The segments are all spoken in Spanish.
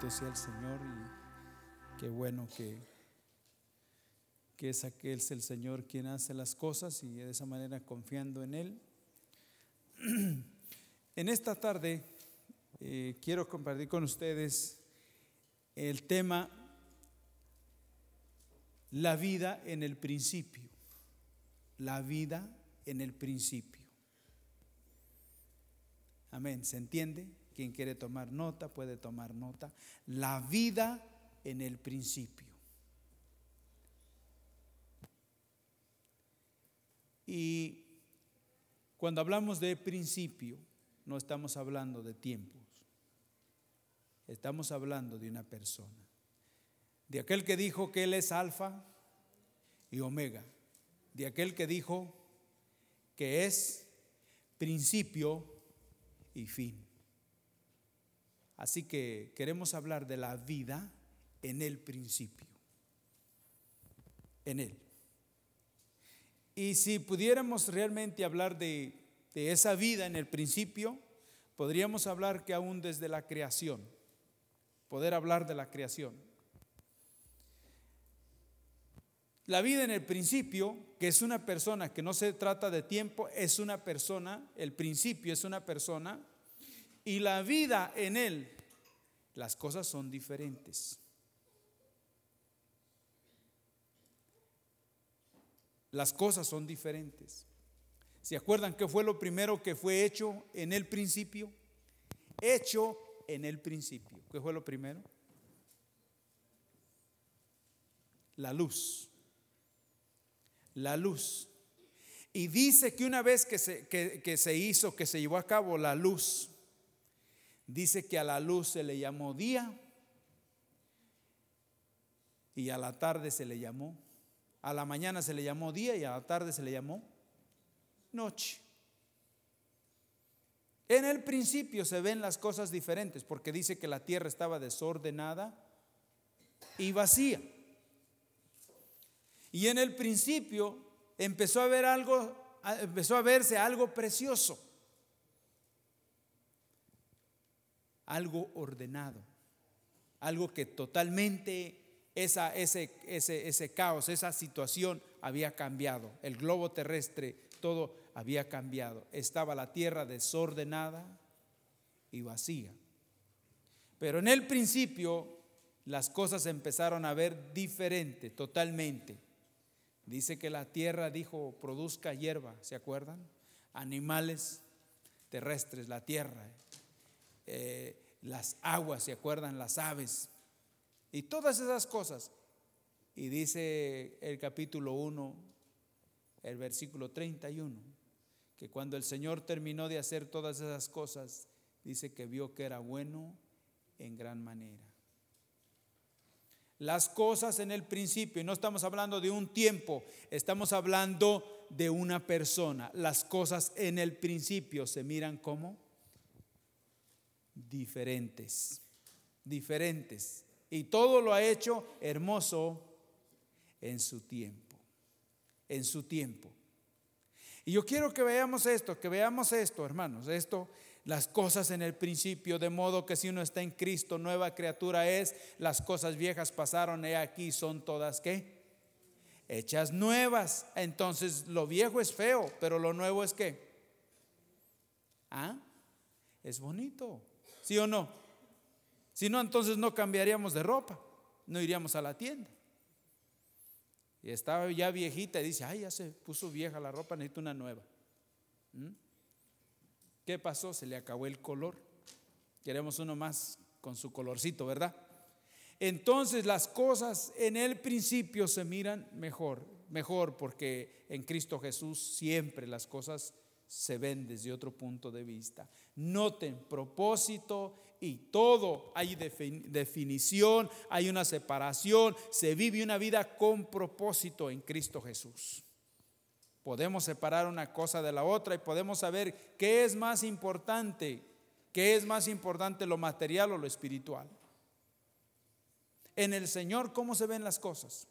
Bendito sea el Señor y qué bueno que, que es aquel es el Señor quien hace las cosas y de esa manera confiando en Él. En esta tarde eh, quiero compartir con ustedes el tema la vida en el principio. La vida en el principio. Amén. ¿Se entiende? Quien quiere tomar nota puede tomar nota. La vida en el principio. Y cuando hablamos de principio, no estamos hablando de tiempos. Estamos hablando de una persona. De aquel que dijo que Él es alfa y omega. De aquel que dijo que es principio y fin. Así que queremos hablar de la vida en el principio. En Él. Y si pudiéramos realmente hablar de, esa vida en el principio, podríamos hablar que aún desde la creación, poder hablar de la creación. La vida en el principio, que es una persona, que no se trata de tiempo, es una persona, el principio es una persona, y la vida en él, las cosas son diferentes. Las cosas son diferentes. ¿Se acuerdan qué fue lo primero que fue hecho en el principio? Hecho en el principio. ¿Qué fue lo primero? La luz. La luz. Y dice que una vez que se, que, que se hizo, que se llevó a cabo la luz, Dice que a la luz se le llamó día y a la tarde se le llamó, a la mañana se le llamó día y a la tarde se le llamó noche. En el principio se ven las cosas diferentes porque dice que la tierra estaba desordenada y vacía. Y en el principio empezó a ver algo, empezó a verse algo precioso. Algo ordenado, algo que totalmente esa, ese, ese, ese caos, esa situación había cambiado. El globo terrestre, todo había cambiado. Estaba la tierra desordenada y vacía. Pero en el principio las cosas empezaron a ver diferente, totalmente. Dice que la tierra dijo, produzca hierba, ¿se acuerdan? Animales terrestres, la tierra. Eh, las aguas, ¿se acuerdan? Las aves y todas esas cosas. Y dice el capítulo 1, el versículo 31, que cuando el Señor terminó de hacer todas esas cosas, dice que vio que era bueno en gran manera. Las cosas en el principio, y no estamos hablando de un tiempo, estamos hablando de una persona. Las cosas en el principio se miran como diferentes, diferentes. Y todo lo ha hecho hermoso en su tiempo, en su tiempo. Y yo quiero que veamos esto, que veamos esto, hermanos, esto, las cosas en el principio, de modo que si uno está en Cristo, nueva criatura es, las cosas viejas pasaron, y aquí son todas, ¿qué? Hechas nuevas. Entonces lo viejo es feo, pero lo nuevo es qué? ¿Ah? Es bonito. ¿Sí o no? Si no, entonces no cambiaríamos de ropa, no iríamos a la tienda. Y estaba ya viejita y dice, ay, ya se puso vieja la ropa, necesito una nueva. ¿Mm? ¿Qué pasó? Se le acabó el color. Queremos uno más con su colorcito, ¿verdad? Entonces las cosas en el principio se miran mejor, mejor porque en Cristo Jesús siempre las cosas se ven desde otro punto de vista. Noten propósito y todo. Hay definición, hay una separación, se vive una vida con propósito en Cristo Jesús. Podemos separar una cosa de la otra y podemos saber qué es más importante, qué es más importante lo material o lo espiritual. En el Señor, ¿cómo se ven las cosas?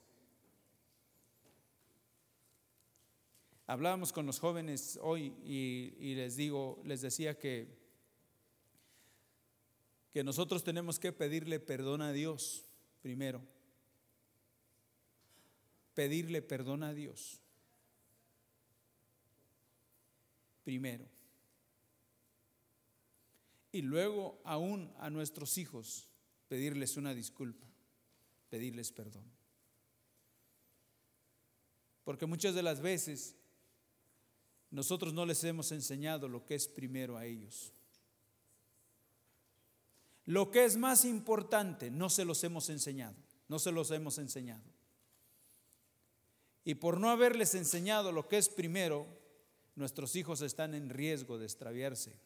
Hablábamos con los jóvenes hoy y, les digo, les decía que, que nosotros tenemos que pedirle perdón a Dios primero. Pedirle perdón a Dios. Primero. Y luego aún a nuestros hijos pedirles una disculpa, pedirles perdón. Porque muchas de las veces nosotros no les hemos enseñado lo que es primero a ellos. Lo que es más importante no se los hemos enseñado, no se los hemos enseñado. Y por no haberles enseñado lo que es primero, nuestros hijos están en riesgo de extraviarse,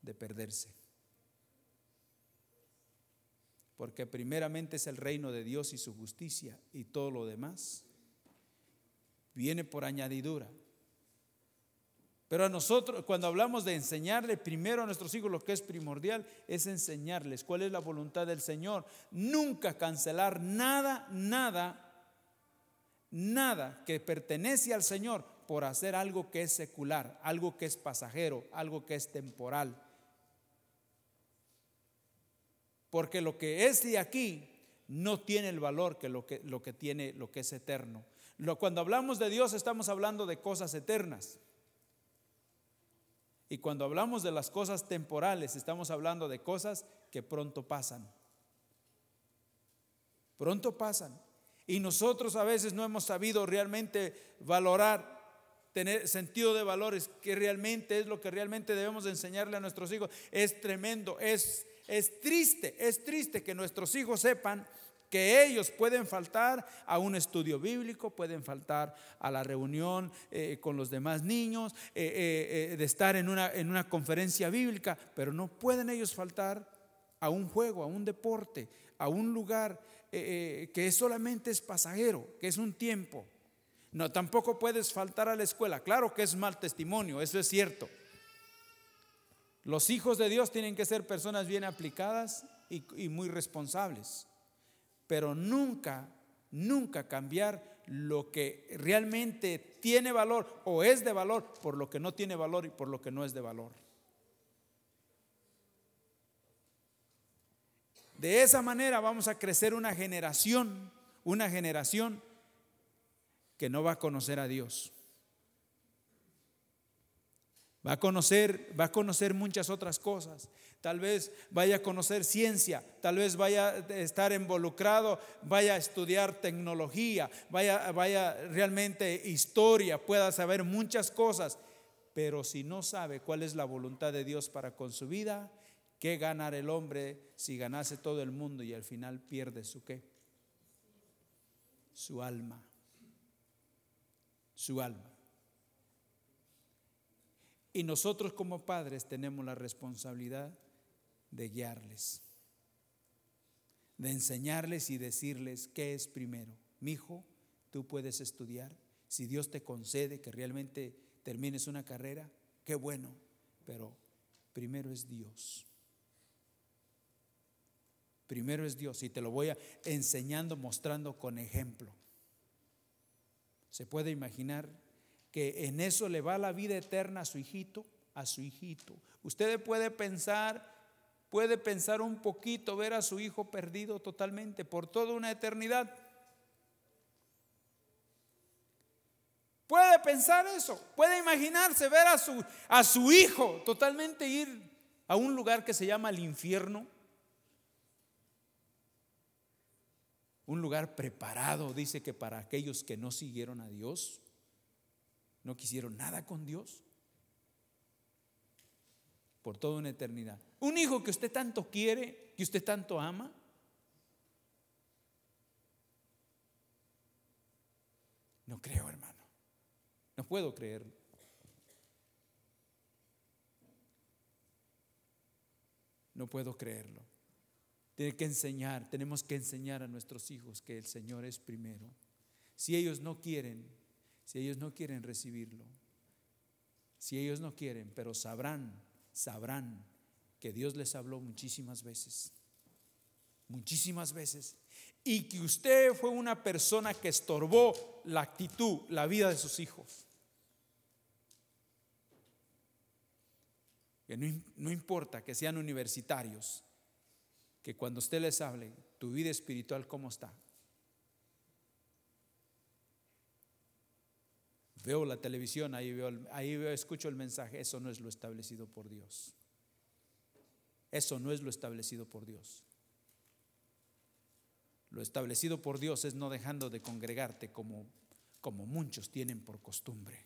de perderse. Porque primeramente es el reino de Dios y su justicia y todo lo demás viene por añadidura. Pero a nosotros, cuando hablamos de enseñarle primero a nuestros hijos lo que es primordial, es enseñarles cuál es la voluntad del Señor. Nunca cancelar nada, nada, nada que pertenece al Señor por hacer algo que es secular, algo que es pasajero, algo que es temporal. Porque lo que es de aquí no tiene el valor que lo que, lo que tiene lo que es eterno. cuando hablamos de Dios estamos hablando de cosas eternas. Y cuando hablamos de las cosas temporales, estamos hablando de cosas que pronto pasan. Pronto pasan. Y nosotros a veces no hemos sabido realmente valorar, tener sentido de valores, que realmente es lo que realmente debemos enseñarle a nuestros hijos. Es tremendo, es, es triste, es triste que nuestros hijos sepan que ellos pueden faltar a un estudio bíblico, pueden faltar a la reunión eh, con los demás niños, eh, eh, de estar en una, en una conferencia bíblica, pero no pueden ellos faltar a un juego, a un deporte, a un lugar que solamente es pasajero, que es un tiempo. No, tampoco puedes faltar a la escuela. Claro que es mal testimonio, eso es cierto. Los hijos de Dios tienen que ser personas bien aplicadas y muy responsables pero nunca, nunca cambiar lo que realmente tiene valor o es de valor por lo que no tiene valor y por lo que no es de valor. De esa manera vamos a crecer una generación, una generación que no va a conocer a Dios. Va a conocer, va a conocer muchas otras cosas. Tal vez vaya a conocer ciencia, tal vez vaya a estar involucrado, vaya a estudiar tecnología, vaya, vaya realmente historia, pueda saber muchas cosas. Pero si no sabe cuál es la voluntad de Dios para con su vida, ¿qué ganar el hombre si ganase todo el mundo y al final pierde su qué? Su alma. Su alma. Y nosotros como padres tenemos la responsabilidad de guiarles, de enseñarles y decirles qué es primero. Mi hijo, tú puedes estudiar. Si Dios te concede que realmente termines una carrera, qué bueno, pero primero es Dios. Primero es Dios y te lo voy a enseñando, mostrando con ejemplo. Se puede imaginar que en eso le va la vida eterna a su hijito, a su hijito. Usted puede pensar, puede pensar un poquito, ver a su hijo perdido totalmente por toda una eternidad. Puede pensar eso, puede imaginarse ver a su, a su hijo totalmente ir a un lugar que se llama el infierno. Un lugar preparado, dice que para aquellos que no siguieron a Dios no quisieron nada con Dios por toda una eternidad. Un hijo que usted tanto quiere, que usted tanto ama. No creo, hermano. No puedo creerlo. No puedo creerlo. Tiene que enseñar, tenemos que enseñar a nuestros hijos que el Señor es primero. Si ellos no quieren, si ellos no quieren recibirlo, si ellos no quieren, pero sabrán, sabrán que Dios les habló muchísimas veces, muchísimas veces, y que usted fue una persona que estorbó la actitud, la vida de sus hijos. Que no, no importa que sean universitarios, que cuando usted les hable, tu vida espiritual, ¿cómo está? Veo la televisión, ahí veo, ahí veo, escucho el mensaje, eso no es lo establecido por Dios. Eso no es lo establecido por Dios. Lo establecido por Dios es no dejando de congregarte como, como muchos tienen por costumbre.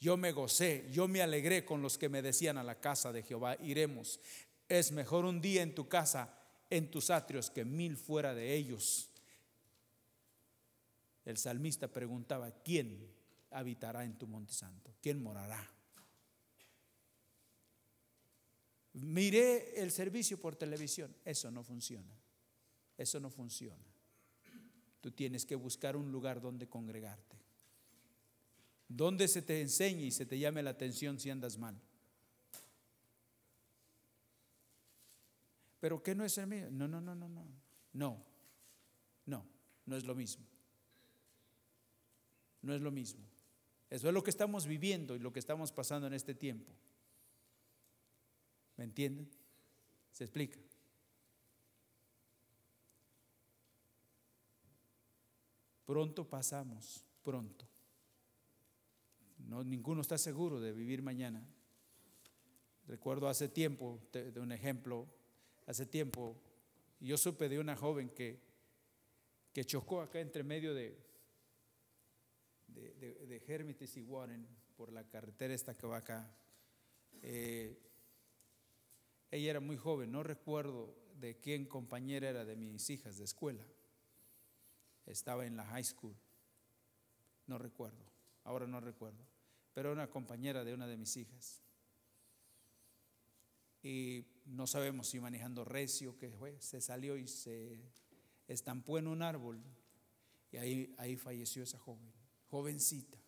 Yo me gocé, yo me alegré con los que me decían a la casa de Jehová, iremos. Es mejor un día en tu casa, en tus atrios, que mil fuera de ellos. El salmista preguntaba, ¿quién habitará en tu monte santo? ¿Quién morará? Miré el servicio por televisión, eso no funciona. Eso no funciona. Tú tienes que buscar un lugar donde congregarte. Donde se te enseñe y se te llame la atención si andas mal. Pero ¿qué no es el mío? No, no, no, no, no. No, no, no es lo mismo. No es lo mismo. Eso es lo que estamos viviendo y lo que estamos pasando en este tiempo. ¿Me entienden? ¿Se explica? Pronto pasamos, pronto. No, ninguno está seguro de vivir mañana. Recuerdo hace tiempo, de, un ejemplo, hace tiempo, yo supe de una joven que, que chocó acá entre medio de, de, de, y Warren por la carretera esta que va acá. Eh, ella era muy joven, no recuerdo de quién compañera era de mis hijas de escuela. Estaba en la high school, no recuerdo, ahora no recuerdo, pero era una compañera de una de mis hijas. Y no sabemos si manejando recio, que fue, se salió y se estampó en un árbol. Y ahí, ahí falleció esa joven, jovencita,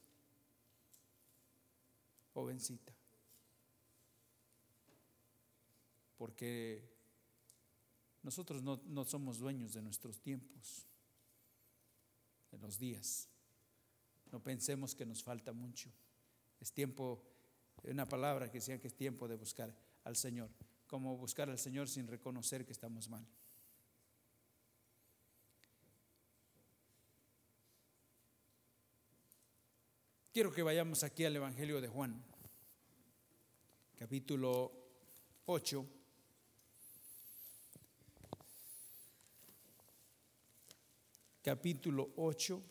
jovencita. Porque nosotros no, no somos dueños de nuestros tiempos en los días. No pensemos que nos falta mucho. Es tiempo, una palabra que decía que es tiempo de buscar al Señor. Como buscar al Señor sin reconocer que estamos mal. Quiero que vayamos aquí al Evangelio de Juan, capítulo 8. capítulo 8.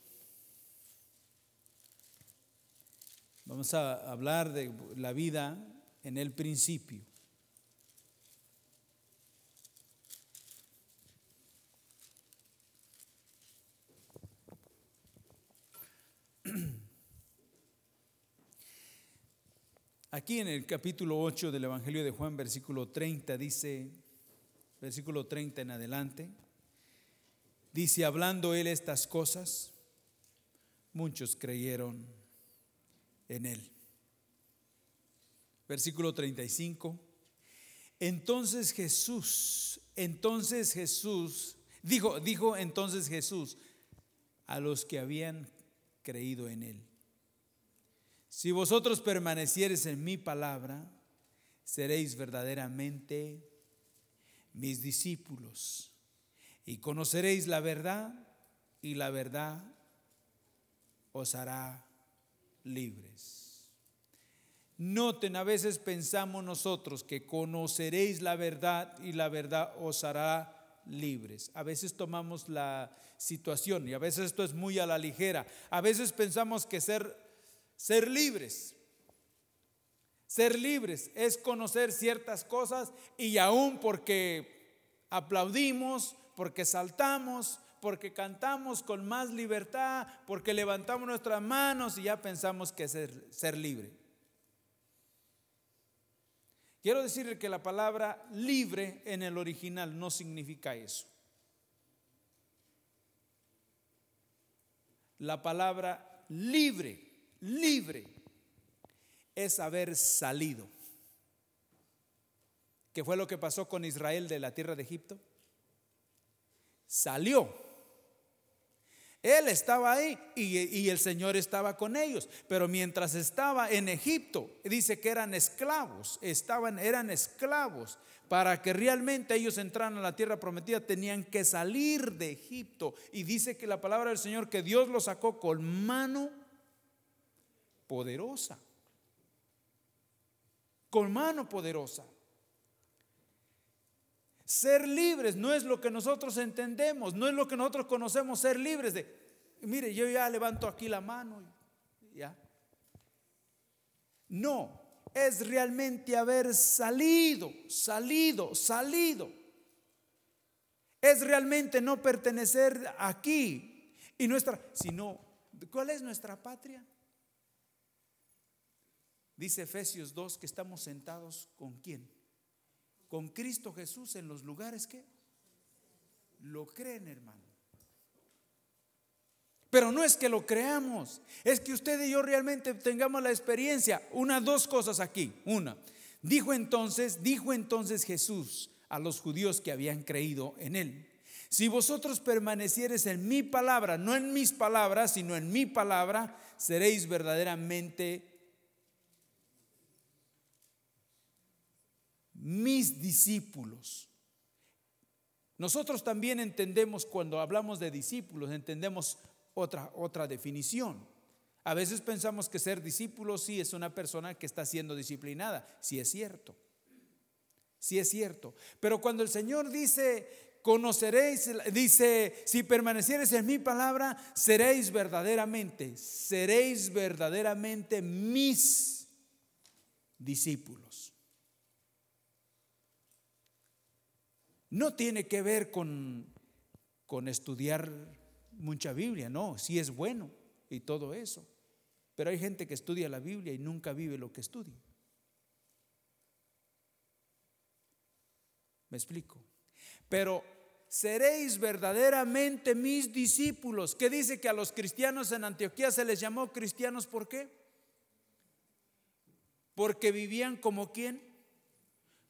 Vamos a hablar de la vida en el principio. Aquí en el capítulo 8 del Evangelio de Juan, versículo 30, dice, versículo 30 en adelante, Dice, hablando él estas cosas, muchos creyeron en él. Versículo 35. Entonces Jesús, entonces Jesús, dijo, dijo entonces Jesús a los que habían creído en él. Si vosotros permaneciereis en mi palabra, seréis verdaderamente mis discípulos y conoceréis la verdad y la verdad os hará libres. Noten, a veces pensamos nosotros que conoceréis la verdad y la verdad os hará libres. A veces tomamos la situación y a veces esto es muy a la ligera. A veces pensamos que ser, ser libres, ser libres es conocer ciertas cosas y aún porque aplaudimos, porque saltamos, porque cantamos con más libertad, porque levantamos nuestras manos y ya pensamos que es ser, ser libre. Quiero decirle que la palabra libre en el original no significa eso. La palabra libre, libre, es haber salido. ¿Qué fue lo que pasó con Israel de la tierra de Egipto? salió. Él estaba ahí y, el Señor estaba con ellos. Pero mientras estaba en Egipto, dice que eran esclavos, estaban, eran esclavos. Para que realmente ellos entraran a la tierra prometida tenían que salir de Egipto. Y dice que la palabra del Señor que Dios los sacó con mano poderosa. Con mano poderosa. Ser libres no es lo que nosotros entendemos, no es lo que nosotros conocemos, ser libres de, mire, yo ya levanto aquí la mano, ya. No, es realmente haber salido, salido, salido. Es realmente no pertenecer aquí y nuestra, sino, ¿cuál es nuestra patria? Dice Efesios 2 que estamos sentados con quién? con Cristo Jesús en los lugares que lo creen, hermano. Pero no es que lo creamos, es que usted y yo realmente tengamos la experiencia. Una, dos cosas aquí. Una, dijo entonces, dijo entonces Jesús a los judíos que habían creído en él. Si vosotros permaneciereis en mi palabra, no en mis palabras, sino en mi palabra, seréis verdaderamente mis discípulos. Nosotros también entendemos cuando hablamos de discípulos, entendemos otra, otra definición. A veces pensamos que ser discípulo sí es una persona que está siendo disciplinada, sí es cierto, sí es cierto. Pero cuando el Señor dice, conoceréis, dice, si permaneciereis en mi palabra, seréis verdaderamente, seréis verdaderamente mis discípulos. No tiene que ver con, con estudiar mucha Biblia, no, sí es bueno y todo eso. Pero hay gente que estudia la Biblia y nunca vive lo que estudia. Me explico. Pero seréis verdaderamente mis discípulos. ¿Qué dice que a los cristianos en Antioquía se les llamó cristianos? ¿Por qué? Porque vivían como quién?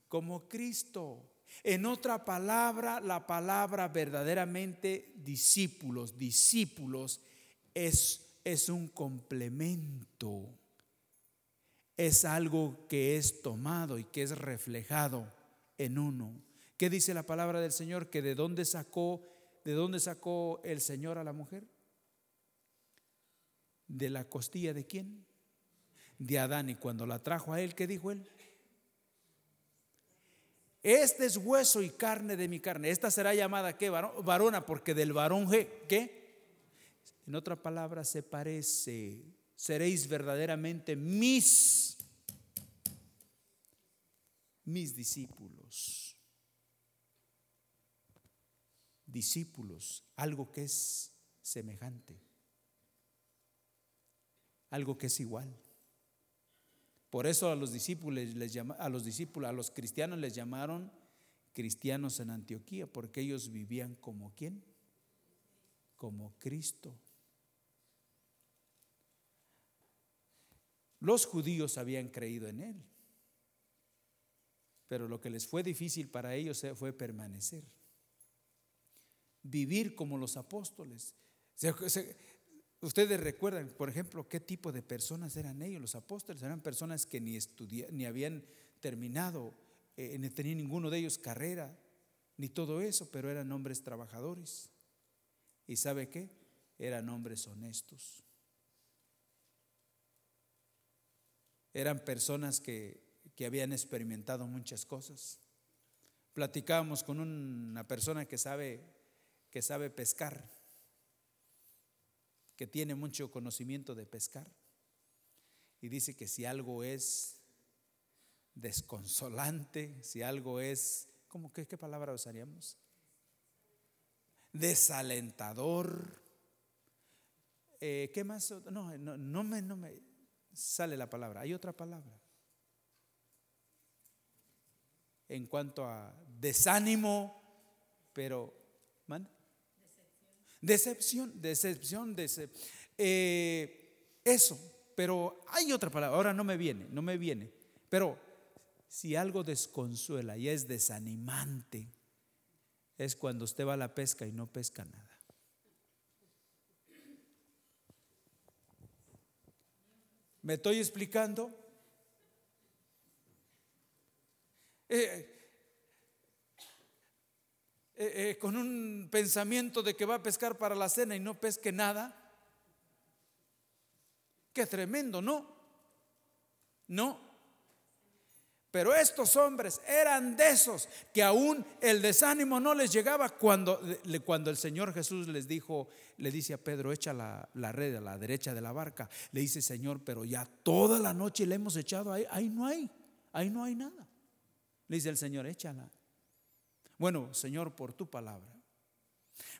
Como Cristo. En otra palabra, la palabra verdaderamente discípulos, discípulos es, es un complemento. Es algo que es tomado y que es reflejado en uno. ¿Qué dice la palabra del Señor? Que de dónde sacó, de dónde sacó el Señor a la mujer? De la costilla de quién? De Adán. Y cuando la trajo a él, ¿qué dijo él? Este es hueso y carne de mi carne. Esta será llamada ¿qué? Varona, porque del varón ¿qué? En otra palabra se parece. Seréis verdaderamente mis mis discípulos. Discípulos, algo que es semejante. Algo que es igual. Por eso a los discípulos les a los discípulos, a los cristianos les llamaron cristianos en Antioquía, porque ellos vivían como quién? Como Cristo. Los judíos habían creído en él, pero lo que les fue difícil para ellos fue permanecer, vivir como los apóstoles. Ustedes recuerdan, por ejemplo, qué tipo de personas eran ellos, los apóstoles. Eran personas que ni ni habían terminado, eh, ni tenían ninguno de ellos carrera, ni todo eso, pero eran hombres trabajadores. ¿Y sabe qué? Eran hombres honestos. Eran personas que, que habían experimentado muchas cosas. Platicábamos con una persona que sabe, que sabe pescar que tiene mucho conocimiento de pescar. Y dice que si algo es desconsolante, si algo es, ¿cómo que qué palabra usaríamos? Desalentador. Eh, ¿Qué más? No, no, no, me, no me sale la palabra. Hay otra palabra. En cuanto a desánimo, pero, ¿man? Decepción, decepción, decepción. Eh, eso, pero hay otra palabra, ahora no me viene, no me viene. Pero si algo desconsuela y es desanimante, es cuando usted va a la pesca y no pesca nada. ¿Me estoy explicando? Eh, eh, eh, con un pensamiento de que va a pescar para la cena y no pesque nada. Qué tremendo, ¿no? No. Pero estos hombres eran de esos que aún el desánimo no les llegaba cuando, cuando el Señor Jesús les dijo, le dice a Pedro, echa la, la, red a la derecha de la barca. Le dice, Señor, pero ya toda la noche le hemos echado ahí, ahí no hay, ahí no hay nada. Le dice el Señor, échala. Bueno, Señor, por tu palabra.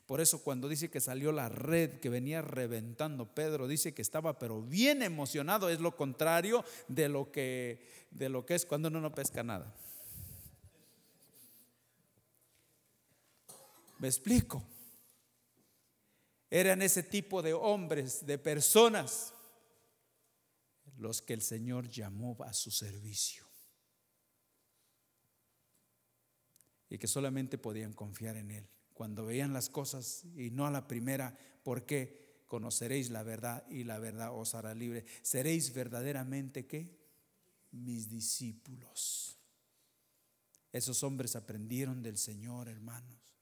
Por eso cuando dice que salió la red que venía reventando Pedro, dice que estaba pero bien emocionado, es lo contrario de lo que de lo que es cuando uno no pesca nada. ¿Me explico? Eran ese tipo de hombres, de personas los que el Señor llamó a su servicio. Y que solamente podían confiar en Él cuando veían las cosas y no a la primera, porque conoceréis la verdad y la verdad os hará libre. Seréis verdaderamente qué? Mis discípulos. Esos hombres aprendieron del Señor, hermanos.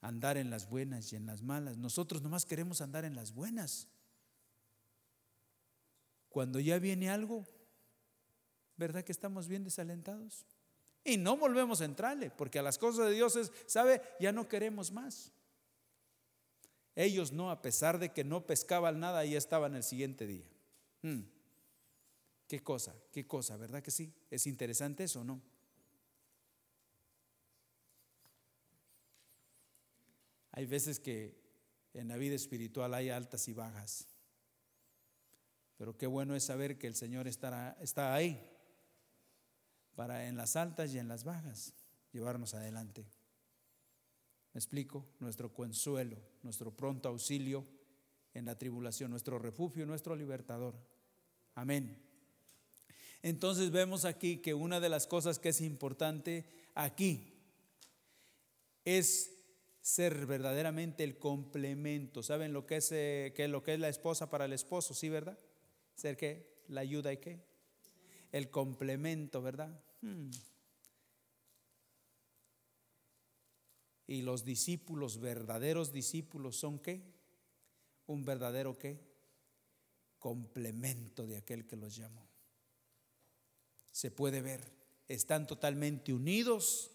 Andar en las buenas y en las malas. Nosotros nomás queremos andar en las buenas. Cuando ya viene algo, ¿verdad que estamos bien desalentados? Y no volvemos a entrarle, porque a las cosas de Dios es, ¿sabe? Ya no queremos más. Ellos no, a pesar de que no pescaban nada, ya estaban el siguiente día. Hmm. Qué cosa, qué cosa, ¿verdad que sí? ¿Es interesante eso o no? Hay veces que en la vida espiritual hay altas y bajas. Pero qué bueno es saber que el Señor estará, está ahí para en las altas y en las bajas llevarnos adelante. ¿Me explico? Nuestro consuelo, nuestro pronto auxilio en la tribulación, nuestro refugio, nuestro libertador. Amén. Entonces vemos aquí que una de las cosas que es importante aquí es ser verdaderamente el complemento. ¿Saben lo que es, eh, lo que es la esposa para el esposo? ¿Sí, verdad? Ser que la ayuda y qué? El complemento, ¿verdad? Hmm. Y los discípulos, verdaderos discípulos, son qué? Un verdadero qué? Complemento de aquel que los llamó. Se puede ver, están totalmente unidos,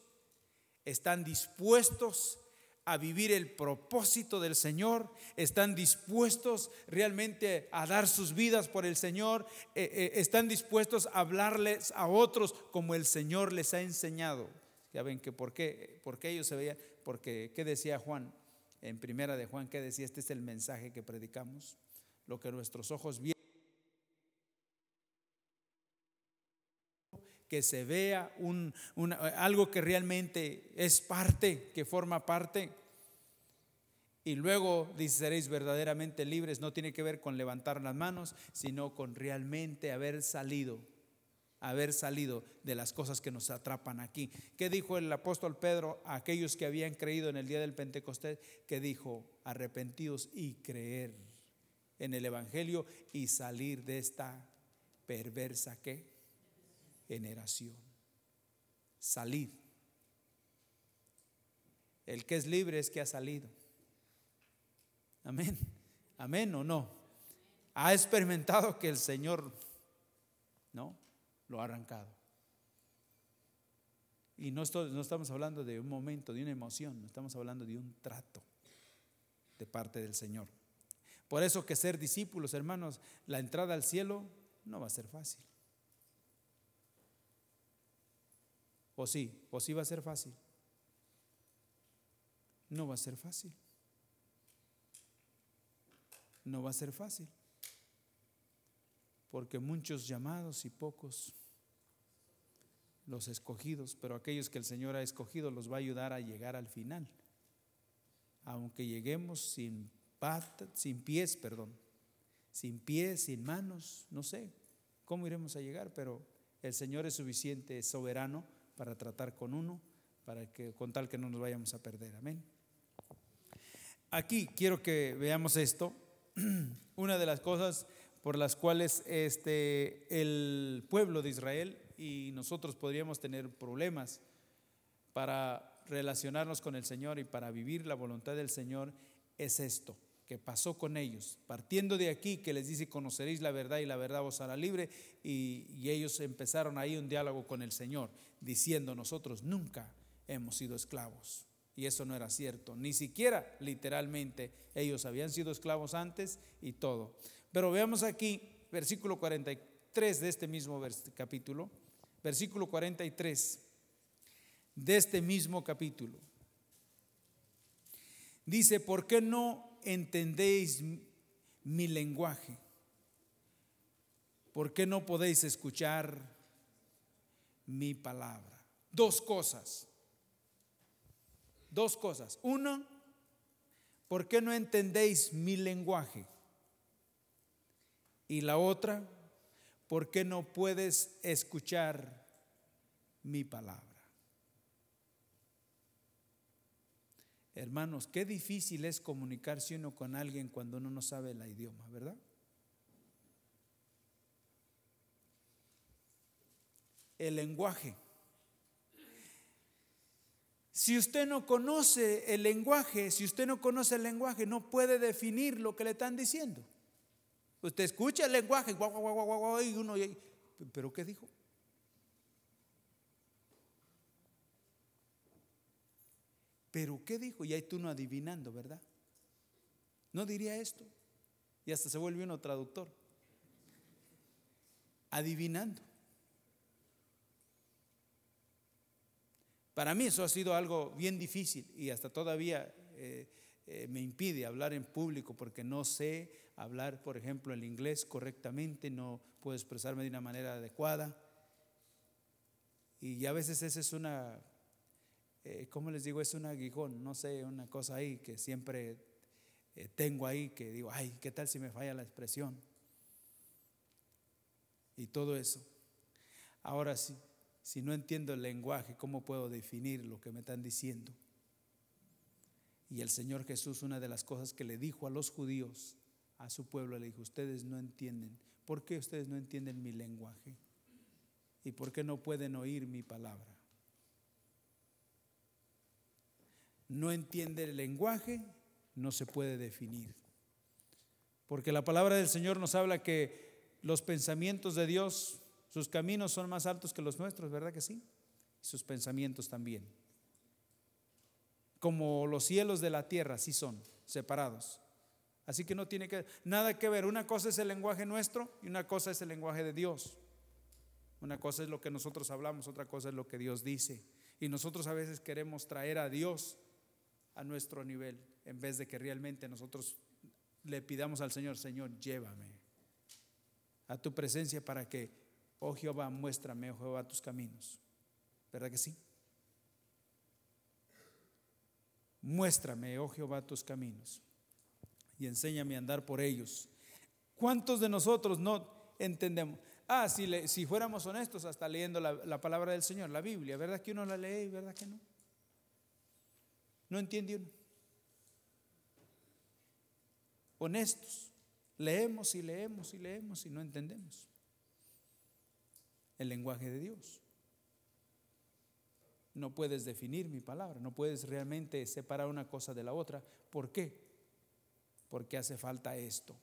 están dispuestos a vivir el propósito del Señor, están dispuestos realmente a dar sus vidas por el Señor, eh, eh, están dispuestos a hablarles a otros como el Señor les ha enseñado. Ya ven que por qué, por qué ellos se veían, porque ¿qué decía Juan? En primera de Juan, ¿qué decía? Este es el mensaje que predicamos, lo que nuestros ojos vieron. Que se vea un, algo que realmente es parte, que forma parte. Y luego dice, seréis verdaderamente libres. No tiene que ver con levantar las manos, sino con realmente haber salido, haber salido de las cosas que nos atrapan aquí. ¿Qué dijo el apóstol Pedro a aquellos que habían creído en el día del Pentecostés? Que dijo, arrepentidos y creer en el Evangelio y salir de esta perversa ¿qué? Generación. Salir. El que es libre es que ha salido. Amén. Amén o no. Ha experimentado que el Señor, ¿no? Lo ha arrancado. Y no, no estamos hablando de un momento, de una emoción, estamos hablando de un trato de parte del Señor. Por eso que ser discípulos, hermanos, la entrada al cielo no va a ser fácil. ¿O sí? ¿O sí va a ser fácil? No va a ser fácil. No va a ser fácil. Porque muchos llamados y pocos los escogidos, pero aquellos que el Señor ha escogido los va a ayudar a llegar al final. Aunque lleguemos sin patas, sin pies, perdón, sin pies, sin manos, no sé cómo iremos a llegar, pero el Señor es suficiente, es soberano para tratar con uno, para que con tal que no nos vayamos a perder. Amén. Aquí quiero que veamos esto. Una de las cosas por las cuales este, el pueblo de Israel y nosotros podríamos tener problemas para relacionarnos con el Señor y para vivir la voluntad del Señor es esto que pasó con ellos. Partiendo de aquí que les dice, conoceréis la verdad y la verdad os hará libre, y, y ellos empezaron ahí un diálogo con el Señor, diciendo, nosotros nunca hemos sido esclavos. Y eso no era cierto, ni siquiera literalmente ellos habían sido esclavos antes y todo. Pero veamos aquí, versículo 43 de este mismo capítulo, versículo 43 de este mismo capítulo. Dice, ¿por qué no entendéis mi lenguaje? ¿Por qué no podéis escuchar mi palabra? Dos cosas. Dos cosas. Uno, ¿por qué no entendéis mi lenguaje? Y la otra, ¿por qué no puedes escuchar mi palabra? Hermanos, qué difícil es comunicarse uno con alguien cuando uno no sabe el idioma, ¿verdad? El lenguaje. Si usted no conoce el lenguaje, si usted no conoce el lenguaje, no puede definir lo que le están diciendo. Usted escucha el lenguaje, guau, guau, guau, y uno, ¿pero qué dijo? ¿Pero qué dijo? Y ahí tú no adivinando, ¿verdad? No diría esto. Y hasta se vuelve uno traductor. Adivinando. Para mí eso ha sido algo bien difícil y hasta todavía eh, eh, me impide hablar en público porque no sé hablar, por ejemplo, el inglés correctamente, no puedo expresarme de una manera adecuada. Y a veces esa es una, eh, ¿cómo les digo? Es un aguijón, no sé, una cosa ahí que siempre tengo ahí que digo, ay, ¿qué tal si me falla la expresión? Y todo eso. Ahora sí, si no entiendo el lenguaje, ¿cómo puedo definir lo que me están diciendo? Y el Señor Jesús, una de las cosas que le dijo a los judíos, a su pueblo, le dijo, ustedes no entienden. ¿Por qué ustedes no entienden mi lenguaje? ¿Y por qué no pueden oír mi palabra? No entiende el lenguaje, no se puede definir. Porque la palabra del Señor nos habla que los pensamientos de Dios sus caminos son más altos que los nuestros, ¿verdad que sí? sus pensamientos también. Como los cielos de la tierra, sí son separados. Así que no tiene que, nada que ver. Una cosa es el lenguaje nuestro y una cosa es el lenguaje de Dios. Una cosa es lo que nosotros hablamos, otra cosa es lo que Dios dice. Y nosotros a veces queremos traer a Dios a nuestro nivel, en vez de que realmente nosotros le pidamos al Señor, Señor, llévame a tu presencia para que oh Jehová, muéstrame, oh Jehová, tus caminos. ¿Verdad que sí? Muéstrame, oh Jehová, tus caminos y enséñame a andar por ellos. ¿Cuántos de nosotros no entendemos? Ah, si, si fuéramos honestos, hasta leyendo la, la, palabra del Señor, la Biblia, ¿verdad que uno la lee y verdad que no? No entiende uno. Honestos, leemos y leemos y leemos y no entendemos el lenguaje de Dios. No puedes definir mi palabra, no puedes realmente separar una cosa de la otra. ¿Por qué? Porque hace falta esto.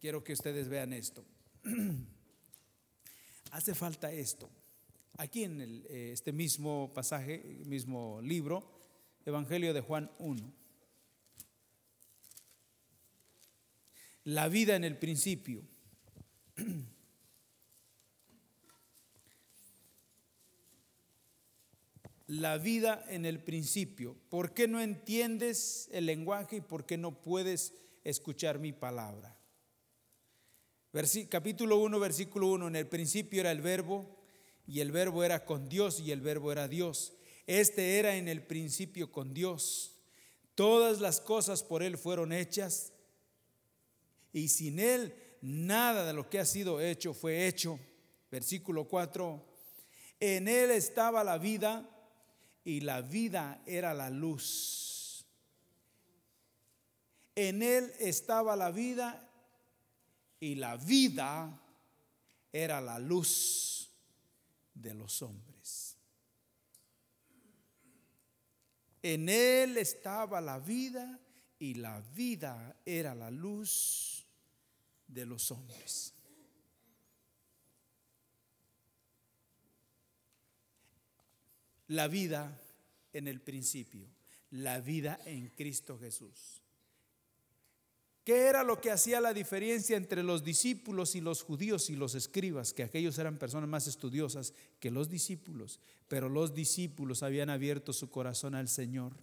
Quiero que ustedes vean esto. hace falta esto. Aquí en eh, este mismo pasaje, mismo libro, Evangelio de Juan 1. La vida en el principio. la vida en el principio. ¿Por qué no entiendes el lenguaje y por qué no puedes escuchar mi palabra? capítulo 1, versículo 1, en el principio era el verbo y el verbo era con Dios y el verbo era Dios. Este era en el principio con Dios. Todas las cosas por Él fueron hechas y sin Él nada de lo que ha sido hecho fue hecho. Versículo 4, en Él estaba la vida y la vida era la luz. En él estaba la vida y la vida era la luz de los hombres. En él estaba la vida y la vida era la luz de los hombres. La vida en el principio, la vida en Cristo Jesús. ¿Qué era lo que hacía la diferencia entre los discípulos y los judíos y los escribas? Que aquellos eran personas más estudiosas que los discípulos, pero los discípulos habían abierto su corazón al Señor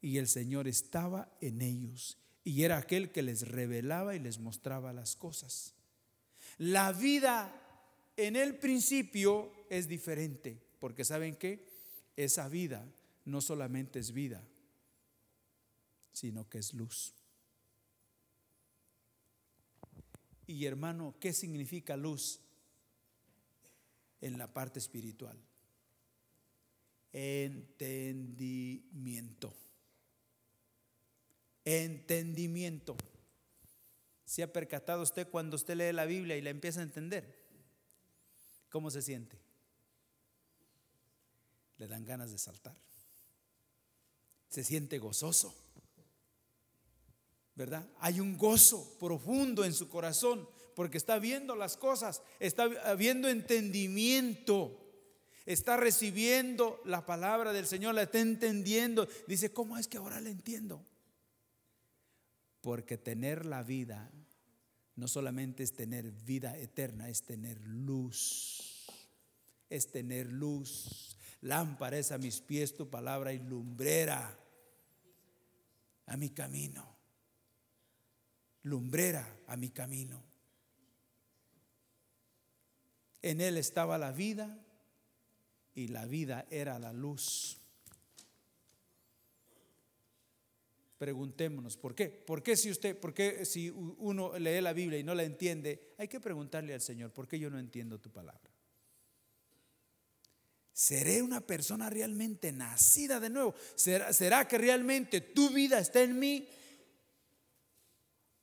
y el Señor estaba en ellos y era aquel que les revelaba y les mostraba las cosas. La vida en el principio es diferente, porque ¿saben qué? Esa vida no solamente es vida, sino que es luz. Y hermano, ¿qué significa luz en la parte espiritual? Entendimiento. Entendimiento. ¿Se ha percatado usted cuando usted lee la Biblia y la empieza a entender? ¿Cómo se siente? Le dan ganas de saltar. Se siente gozoso. ¿verdad? Hay un gozo profundo en su corazón porque está viendo las cosas, está viendo entendimiento, está recibiendo la palabra del Señor, la está entendiendo. Dice, ¿cómo es que ahora la entiendo? Porque tener la vida no solamente es tener vida eterna, es tener luz, es tener luz. Lámpara es a mis pies tu palabra y lumbrera a mi camino lumbrera a mi camino. En él estaba la vida y la vida era la luz. Preguntémonos, ¿por qué? ¿Por qué si usted, por qué si uno lee la Biblia y no la entiende, hay que preguntarle al Señor, ¿por qué yo no entiendo tu palabra? ¿Seré una persona realmente nacida de nuevo? ¿Será, ¿Será, que realmente tu vida está en mí?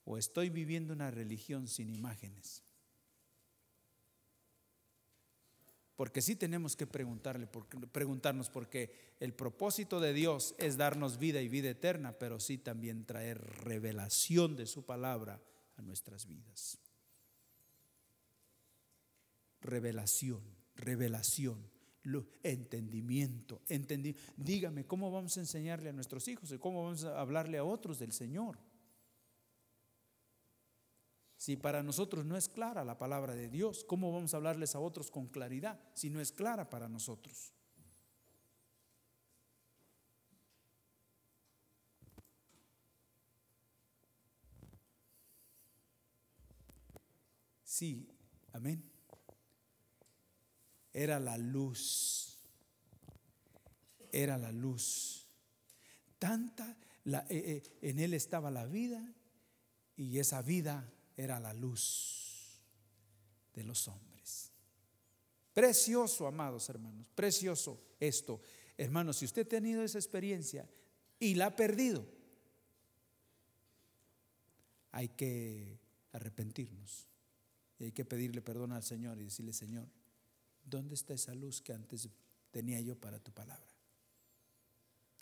o estoy viviendo una religión sin imágenes? Porque sí tenemos que preguntarle, preguntarnos, porque el propósito de Dios es darnos vida y vida eterna, pero sí también traer revelación de su palabra a nuestras vidas. Revelación, revelación, entendimiento, Dígame, ¿cómo vamos a enseñarle a nuestros hijos y cómo vamos a hablarle a otros del Señor? Si para nosotros no es clara la palabra de Dios, ¿cómo vamos a hablarles a otros con claridad si no es clara para nosotros? Sí, amén. Era la luz. Era la luz. Tanta, eh, eh, en él estaba la vida y esa vida era la luz de los hombres. Precioso, amados hermanos, precioso esto. Hermanos, si usted ha tenido esa experiencia y la ha perdido, hay que arrepentirnos y hay que pedirle perdón al Señor y decirle, Señor, ¿dónde está esa luz que antes tenía yo para tu palabra?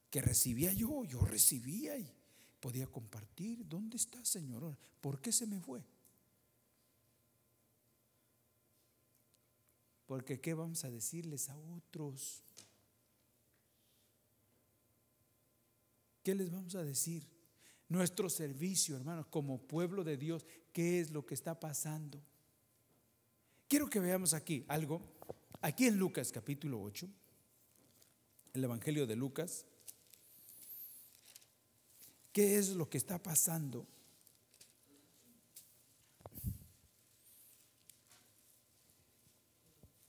Que recibía yo, yo recibía y podía compartir. ¿Dónde está, Señor? ¿Por qué se me fue? Porque ¿qué vamos a decirles a otros? ¿Qué les vamos a decir? Nuestro servicio, hermanos, como pueblo de Dios, ¿qué es lo que está pasando? Quiero que veamos aquí algo. Aquí en Lucas capítulo 8, el Evangelio de Lucas, ¿Qué es lo que está pasando?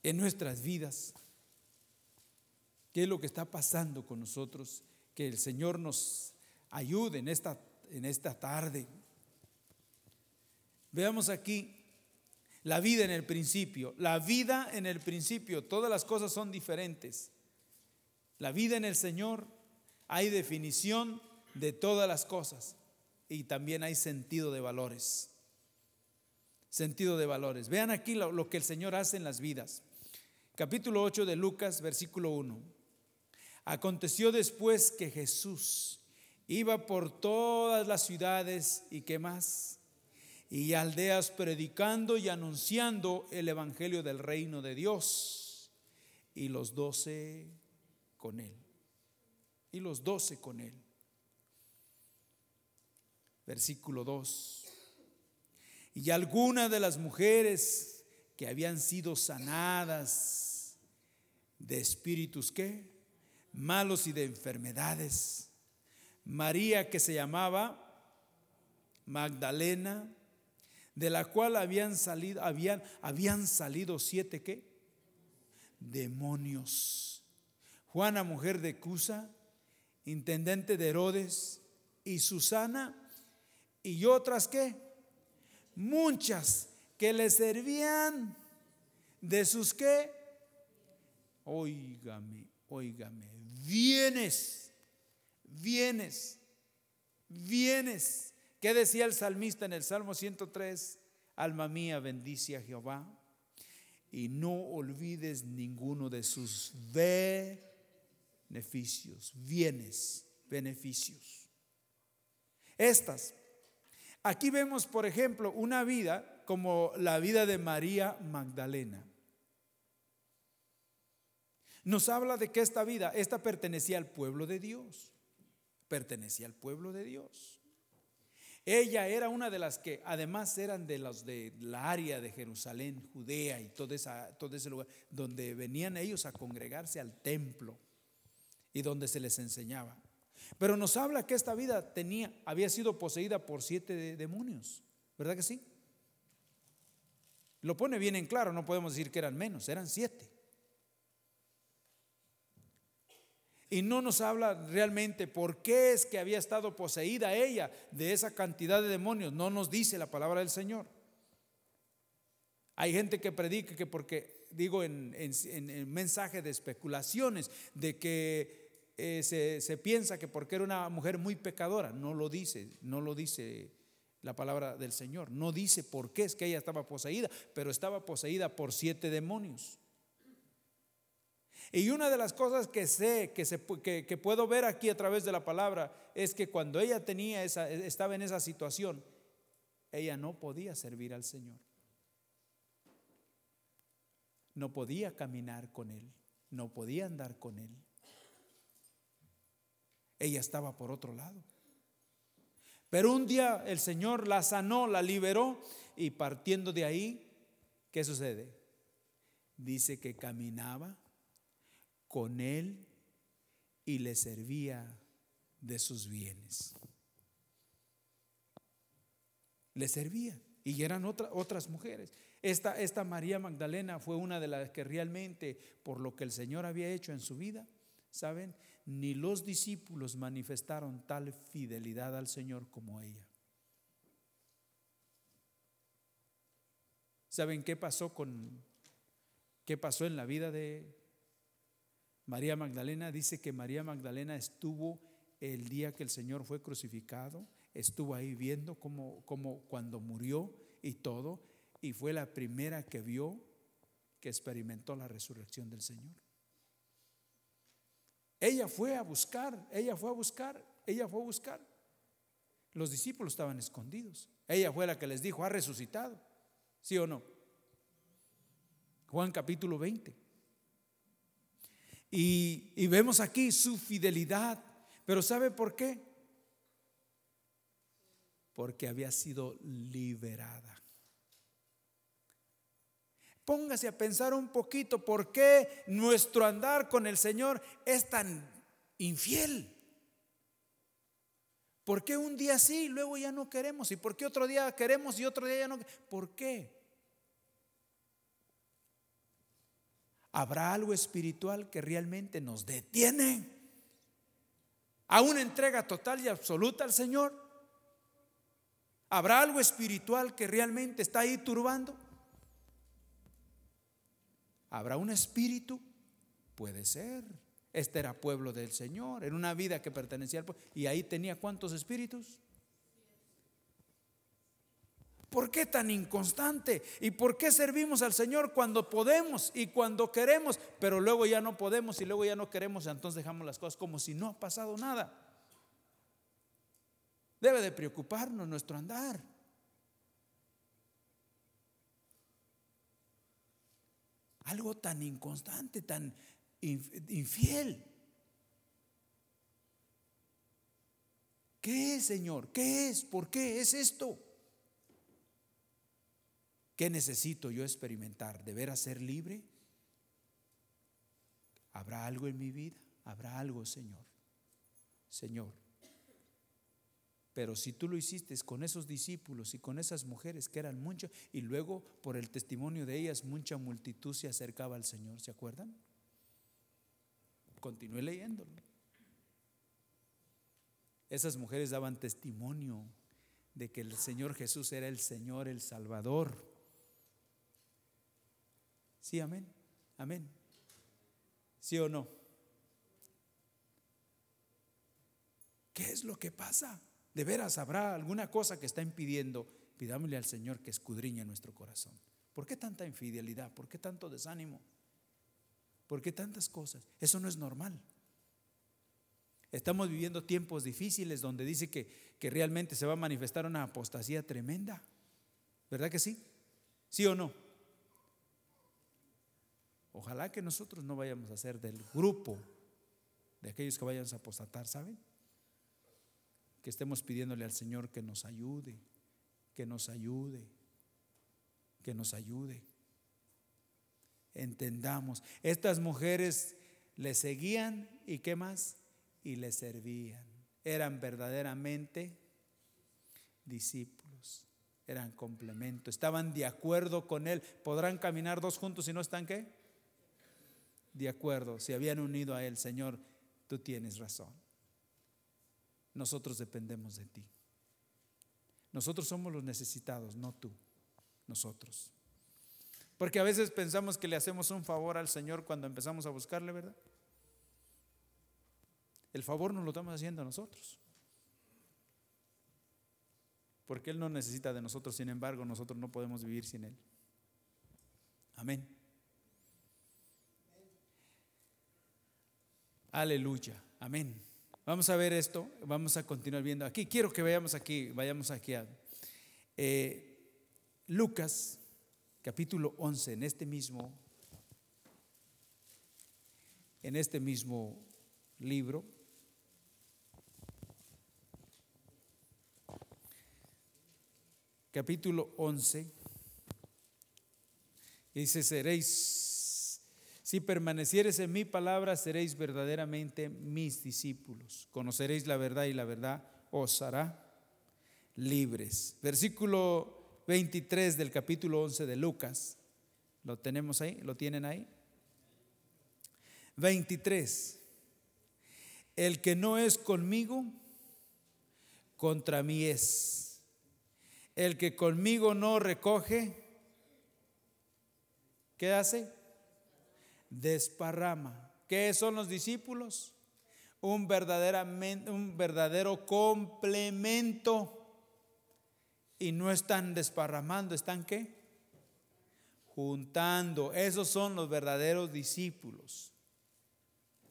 En nuestras vidas. ¿Qué es lo que está pasando con nosotros? Que el Señor nos ayude en esta, en esta tarde. Veamos aquí la vida en el principio. La vida en el principio, todas las cosas son diferentes. La vida en el Señor, hay definición de todas las cosas y también hay sentido de valores. Sentido de valores. Vean aquí lo, que el Señor hace en las vidas. Capítulo 8 de Lucas, versículo 1. Aconteció después que Jesús iba por todas las ciudades y qué más, y aldeas predicando y anunciando el Evangelio del reino de Dios, y los doce con él, y los doce con él. Versículo 2. Y algunas de las mujeres que habían sido sanadas de espíritus que malos y de enfermedades. María que se llamaba Magdalena, de la cual habían salido, habían, habían salido siete qué? Demonios. Juana, mujer de Cusa, intendente de Herodes, y Susana, y otras qué? Muchas que le servían de sus qué? Óigame, óigame, vienes, vienes, vienes. ¿Qué decía el salmista en el Salmo 103? Alma mía, bendice a Jehová y no olvides ninguno de sus beneficios, bienes, beneficios. Estas. Aquí vemos, por ejemplo, una vida como la vida de María Magdalena nos habla de que esta vida, esta pertenecía al pueblo de Dios, pertenecía al pueblo de Dios. Ella era una de las que además eran de los de la área de Jerusalén, Judea y todo, todo ese lugar, donde venían ellos a congregarse al templo y donde se les enseñaba. Pero nos habla que esta vida tenía, había sido poseída por siete demonios, ¿verdad que sí? Lo pone bien en claro, no podemos decir que eran menos, eran siete. Y no nos habla realmente por qué es que había estado poseída ella de esa cantidad de demonios. No nos dice la palabra del Señor. Hay gente que predica que porque, digo en, en, mensaje de especulaciones, de que eh, se, se piensa que porque era una mujer muy pecadora, no lo dice, no lo dice la palabra del Señor. No dice por qué es que ella estaba poseída, pero estaba poseída por siete demonios. Y una de las cosas que sé, que, puedo ver aquí a través de la palabra, es que cuando ella tenía esa, estaba en esa situación, ella no podía servir al Señor. No podía caminar con Él, no podía andar con Él. Ella estaba por otro lado. Pero un día el Señor la sanó, la liberó y partiendo de ahí, ¿qué sucede? Dice que caminaba con él y le servía de sus bienes. Le servía y eran otras mujeres. Esta, esta María Magdalena fue una de las que realmente, por lo que el Señor había hecho en su vida, ¿saben? Ni los discípulos manifestaron tal fidelidad al Señor como ella. ¿Saben qué pasó con qué pasó en la vida de María Magdalena dice que María Magdalena estuvo el día que el Señor fue crucificado, estuvo ahí viendo como, cuando murió y todo, y fue la primera que vio que experimentó la resurrección del Señor. Ella fue a buscar, ella fue a buscar, ella fue a buscar. Los discípulos estaban escondidos. Ella fue la que les dijo, ha resucitado. ¿Sí o no? Juan capítulo 20. Y, vemos aquí su fidelidad. Pero ¿sabe por qué? Porque había sido liberada. Póngase a pensar un poquito por qué nuestro andar con el Señor es tan infiel. ¿Por qué un día sí y luego ya no queremos? ¿Y por qué otro día queremos y otro día ya no? ¿Por qué? ¿Habrá algo espiritual que realmente nos detiene a una entrega total y absoluta al Señor? ¿Habrá algo espiritual que realmente está ahí turbando? ¿Habrá un espíritu? Puede ser. Este era pueblo del Señor, en una vida que pertenecía al pueblo. ¿Y ahí tenía cuántos espíritus? ¿Por qué tan inconstante? ¿Y por qué servimos al Señor cuando podemos y cuando queremos, pero luego ya no podemos y luego ya no queremos, entonces dejamos las cosas como si no ha pasado nada? Debe de preocuparnos nuestro andar. Algo tan inconstante, tan infiel. ¿Qué es, Señor? ¿Qué es? ¿Por qué es esto? ¿Qué necesito yo experimentar? ¿Deber ser libre? ¿Habrá algo en mi vida? ¿Habrá algo, Señor? Señor. Pero si tú lo hiciste con esos discípulos y con esas mujeres que eran muchas, y luego por el testimonio de ellas mucha multitud se acercaba al Señor, ¿se acuerdan? Continúe leyéndolo. Esas mujeres daban testimonio de que el Señor Jesús era el Señor, el Salvador. Sí, amén. Amén. ¿Sí o no? ¿Qué es lo que pasa? ¿De veras habrá alguna cosa que está impidiendo? Pidámosle al Señor que escudriñe nuestro corazón. ¿Por qué tanta infidelidad? ¿Por qué tanto desánimo? ¿Por qué tantas cosas? Eso no es normal. Estamos viviendo tiempos difíciles donde dice que, que realmente se va a manifestar una apostasía tremenda. ¿Verdad que sí? ¿Sí o no? Ojalá que nosotros no vayamos a ser del grupo de aquellos que vayan a apostatar, ¿saben? Que estemos pidiéndole al Señor que nos ayude, que nos ayude, que nos ayude. Entendamos, estas mujeres le seguían y qué más? Y le servían. Eran verdaderamente discípulos, eran complemento, estaban de acuerdo con Él. ¿Podrán caminar dos juntos si no están qué? De acuerdo, se habían unido a Él, Señor, tú tienes razón. Nosotros dependemos de ti. Nosotros somos los necesitados, no tú, nosotros. Porque a veces pensamos que le hacemos un favor al Señor cuando empezamos a buscarle, ¿verdad? El favor nos lo estamos haciendo a nosotros. Porque Él no necesita de nosotros, sin embargo, nosotros no podemos vivir sin Él. Amén. Aleluya. Amén. Vamos a ver esto. Vamos a continuar viendo aquí. Quiero que vayamos aquí. Vayamos aquí a eh, Lucas, capítulo 11, en este mismo, en este mismo libro. Capítulo 11. Dice, seréis si permanecieres en mi palabra, seréis verdaderamente mis discípulos. Conoceréis la verdad y la verdad os hará libres. Versículo 23 del capítulo 11 de Lucas. ¿Lo tenemos ahí? ¿Lo tienen ahí? 23. El que no es conmigo, contra mí es. El que conmigo no recoge, ¿qué hace? Desparrama. ¿Qué son los discípulos? Un, verdaderamente, un verdadero complemento. Y no están desparramando, ¿están qué? Juntando. Esos son los verdaderos discípulos.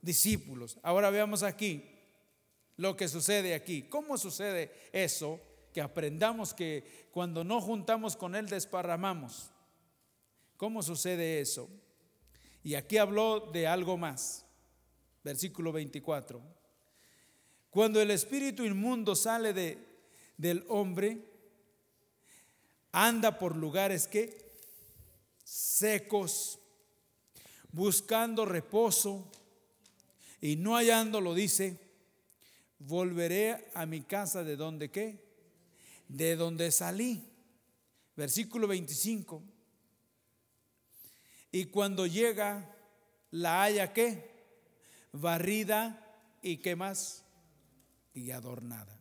Discípulos. Ahora veamos aquí lo que sucede aquí. ¿Cómo sucede eso? Que aprendamos que cuando no juntamos con Él desparramamos. ¿Cómo sucede eso? Y aquí habló de algo más. Versículo 24. Cuando el espíritu inmundo sale de, del hombre, anda por lugares que secos, buscando reposo y no hallándolo, dice, volveré a mi casa de donde qué? De donde salí. Versículo 25. Y cuando llega, la haya qué? Barrida y qué más? Y adornada.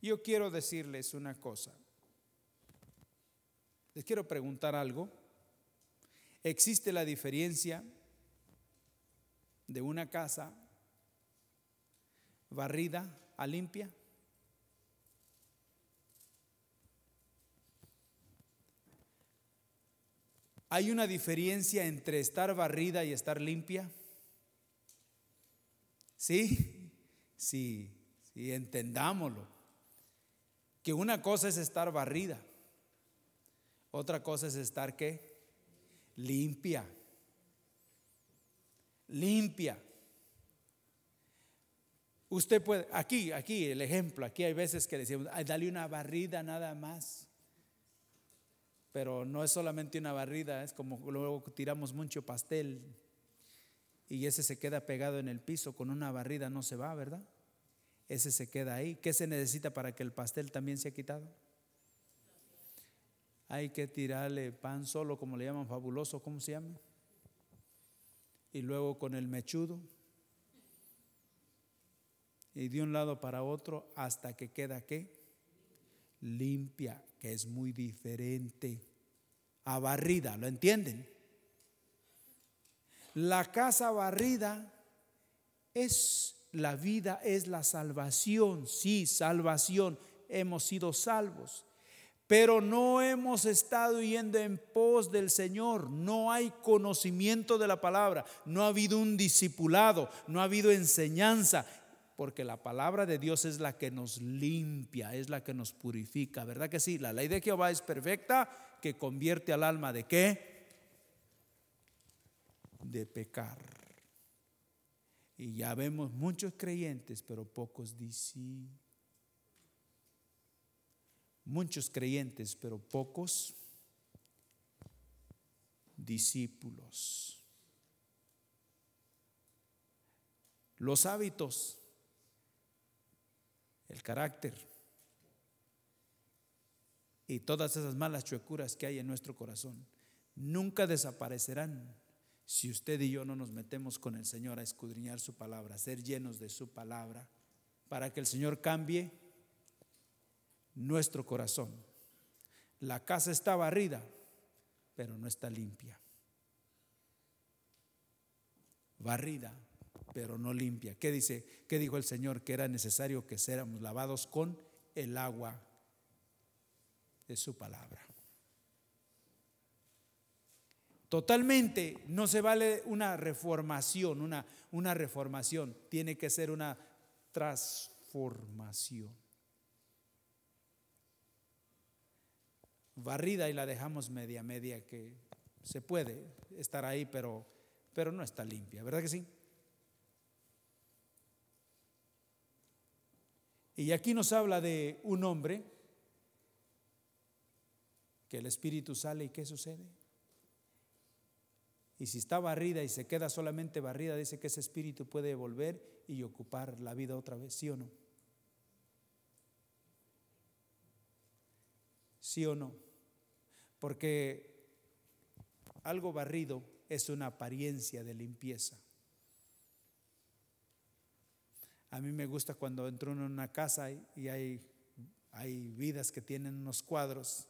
Yo quiero decirles una cosa. Les quiero preguntar algo. ¿Existe la diferencia de una casa barrida a limpia? ¿Hay una diferencia entre estar barrida y estar limpia? ¿Sí? Sí, sí, entendámoslo. Que una cosa es estar barrida, otra cosa es estar qué? Limpia. Limpia. Usted puede, aquí, aquí el ejemplo, aquí hay veces que decimos, dale una barrida nada más. Pero no es solamente una barrida, es como luego tiramos mucho pastel y ese se queda pegado en el piso, con una barrida no se va, ¿verdad? Ese se queda ahí. ¿Qué se necesita para que el pastel también sea quitado? Hay que tirarle pan solo, como le llaman fabuloso, ¿cómo se llama? Y luego con el mechudo. Y de un lado para otro hasta que queda qué? Limpia que es muy diferente. A barrida, ¿lo entienden? La casa barrida es la vida, es la salvación, sí, salvación, hemos sido salvos, pero no hemos estado yendo en pos del Señor, no hay conocimiento de la palabra, no ha habido un discipulado, no ha habido enseñanza, porque la palabra de Dios es la que nos limpia, es la que nos purifica, ¿verdad que sí? La ley de Jehová es perfecta, que convierte al alma de qué? De pecar. Y ya vemos muchos creyentes, pero pocos discípulos. Muchos creyentes, pero pocos discípulos. Los hábitos el carácter y todas esas malas chuecuras que hay en nuestro corazón nunca desaparecerán si usted y yo no nos metemos con el Señor a escudriñar su palabra, a ser llenos de su palabra, para que el Señor cambie nuestro corazón. La casa está barrida, pero no está limpia. Barrida, pero no limpia. ¿Qué dice? ¿Qué dijo el Señor? Que era necesario que seamos lavados con el agua de su palabra. Totalmente no se vale una reformación, una, una reformación, tiene que ser una transformación. Barrida y la dejamos media, media, que se puede estar ahí, pero, pero no está limpia, ¿verdad que sí? Y aquí nos habla de un hombre que el espíritu sale y ¿qué sucede? Y si está barrida y se queda solamente barrida, dice que ese espíritu puede volver y ocupar la vida otra vez, ¿sí o no? ¿Sí o no? Porque algo barrido es una apariencia de limpieza. A mí me gusta cuando entro en una casa y hay, hay vidas que tienen unos cuadros,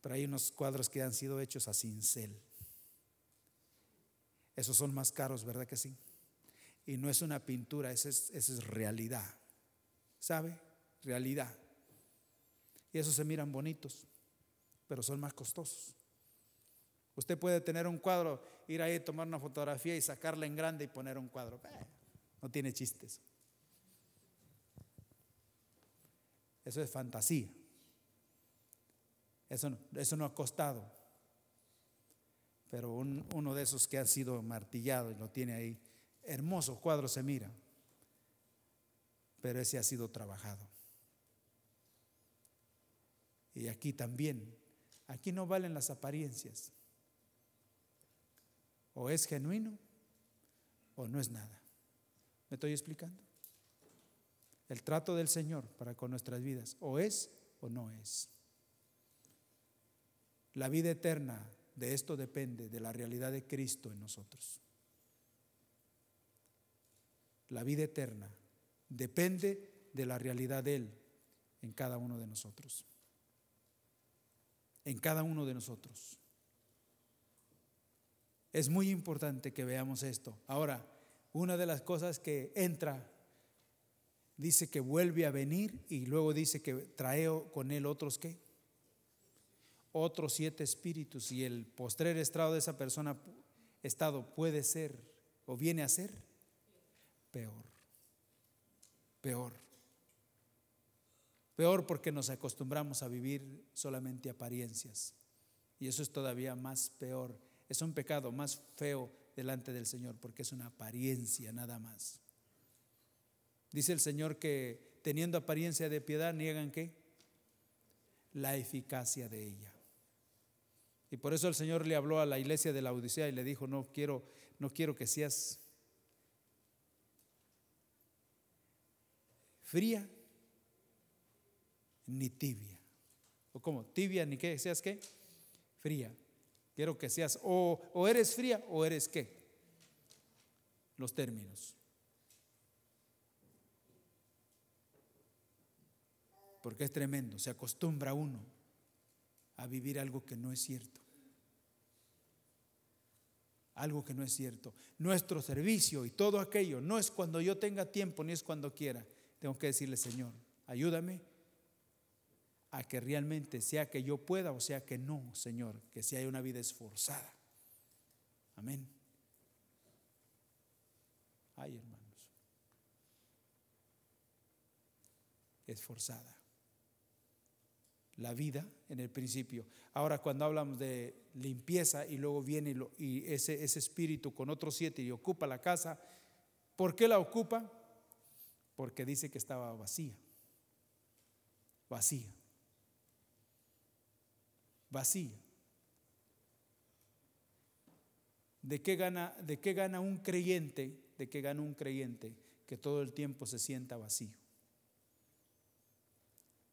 pero hay unos cuadros que han sido hechos a cincel. Esos son más caros, ¿verdad que sí? Y no es una pintura, esa es, es realidad. ¿Sabe? Realidad. Y esos se miran bonitos, pero son más costosos. Usted puede tener un cuadro, ir ahí, tomar una fotografía y sacarla en grande y poner un cuadro. Eh, no tiene chistes. Eso es fantasía. Eso eso no ha costado. Pero uno de esos que ha sido martillado y lo tiene ahí, hermoso cuadro se mira. Pero ese ha sido trabajado. Y aquí también, aquí no valen las apariencias. O es genuino o no es nada. ¿Me estoy explicando? El trato del Señor para con nuestras vidas, o es o no es. La vida eterna de esto depende de la realidad de Cristo en nosotros. La vida eterna depende de la realidad de Él en cada uno de nosotros. En cada uno de nosotros. Es muy importante que veamos esto. Ahora, una de las cosas que entra, dice que vuelve a venir y luego dice que trae con él otros qué? otros siete espíritus y el postrer estado de esa persona estado puede ser o viene a ser peor. Peor. Peor porque nos acostumbramos a vivir solamente apariencias. Y eso es todavía más peor. Es un pecado más feo delante del Señor porque es una apariencia nada más. Dice el Señor que teniendo apariencia de piedad niegan qué? La eficacia de ella. Y por eso el Señor le habló a la iglesia de la Odisea y le dijo, no quiero, no quiero que seas fría ni tibia. ¿O cómo? Tibia ni qué, seas qué? Fría. Quiero que seas o, o eres fría o eres qué. Los términos. Porque es tremendo, se acostumbra uno a vivir algo que no es cierto. Algo que no es cierto. Nuestro servicio y todo aquello no es cuando yo tenga tiempo ni es cuando quiera. Tengo que decirle, Señor, ayúdame a que realmente sea que yo pueda o sea que no, Señor, que si hay una vida esforzada. Amén. Ay, hermanos. Esforzada. La vida en el principio. Ahora cuando hablamos de limpieza y luego viene y, ese, ese espíritu con otros siete y ocupa la casa, ¿por qué la ocupa? Porque dice que estaba vacía. Vacía vacía. ¿De qué gana, de qué gana un creyente? ¿De qué gana un creyente que todo el tiempo se sienta vacío?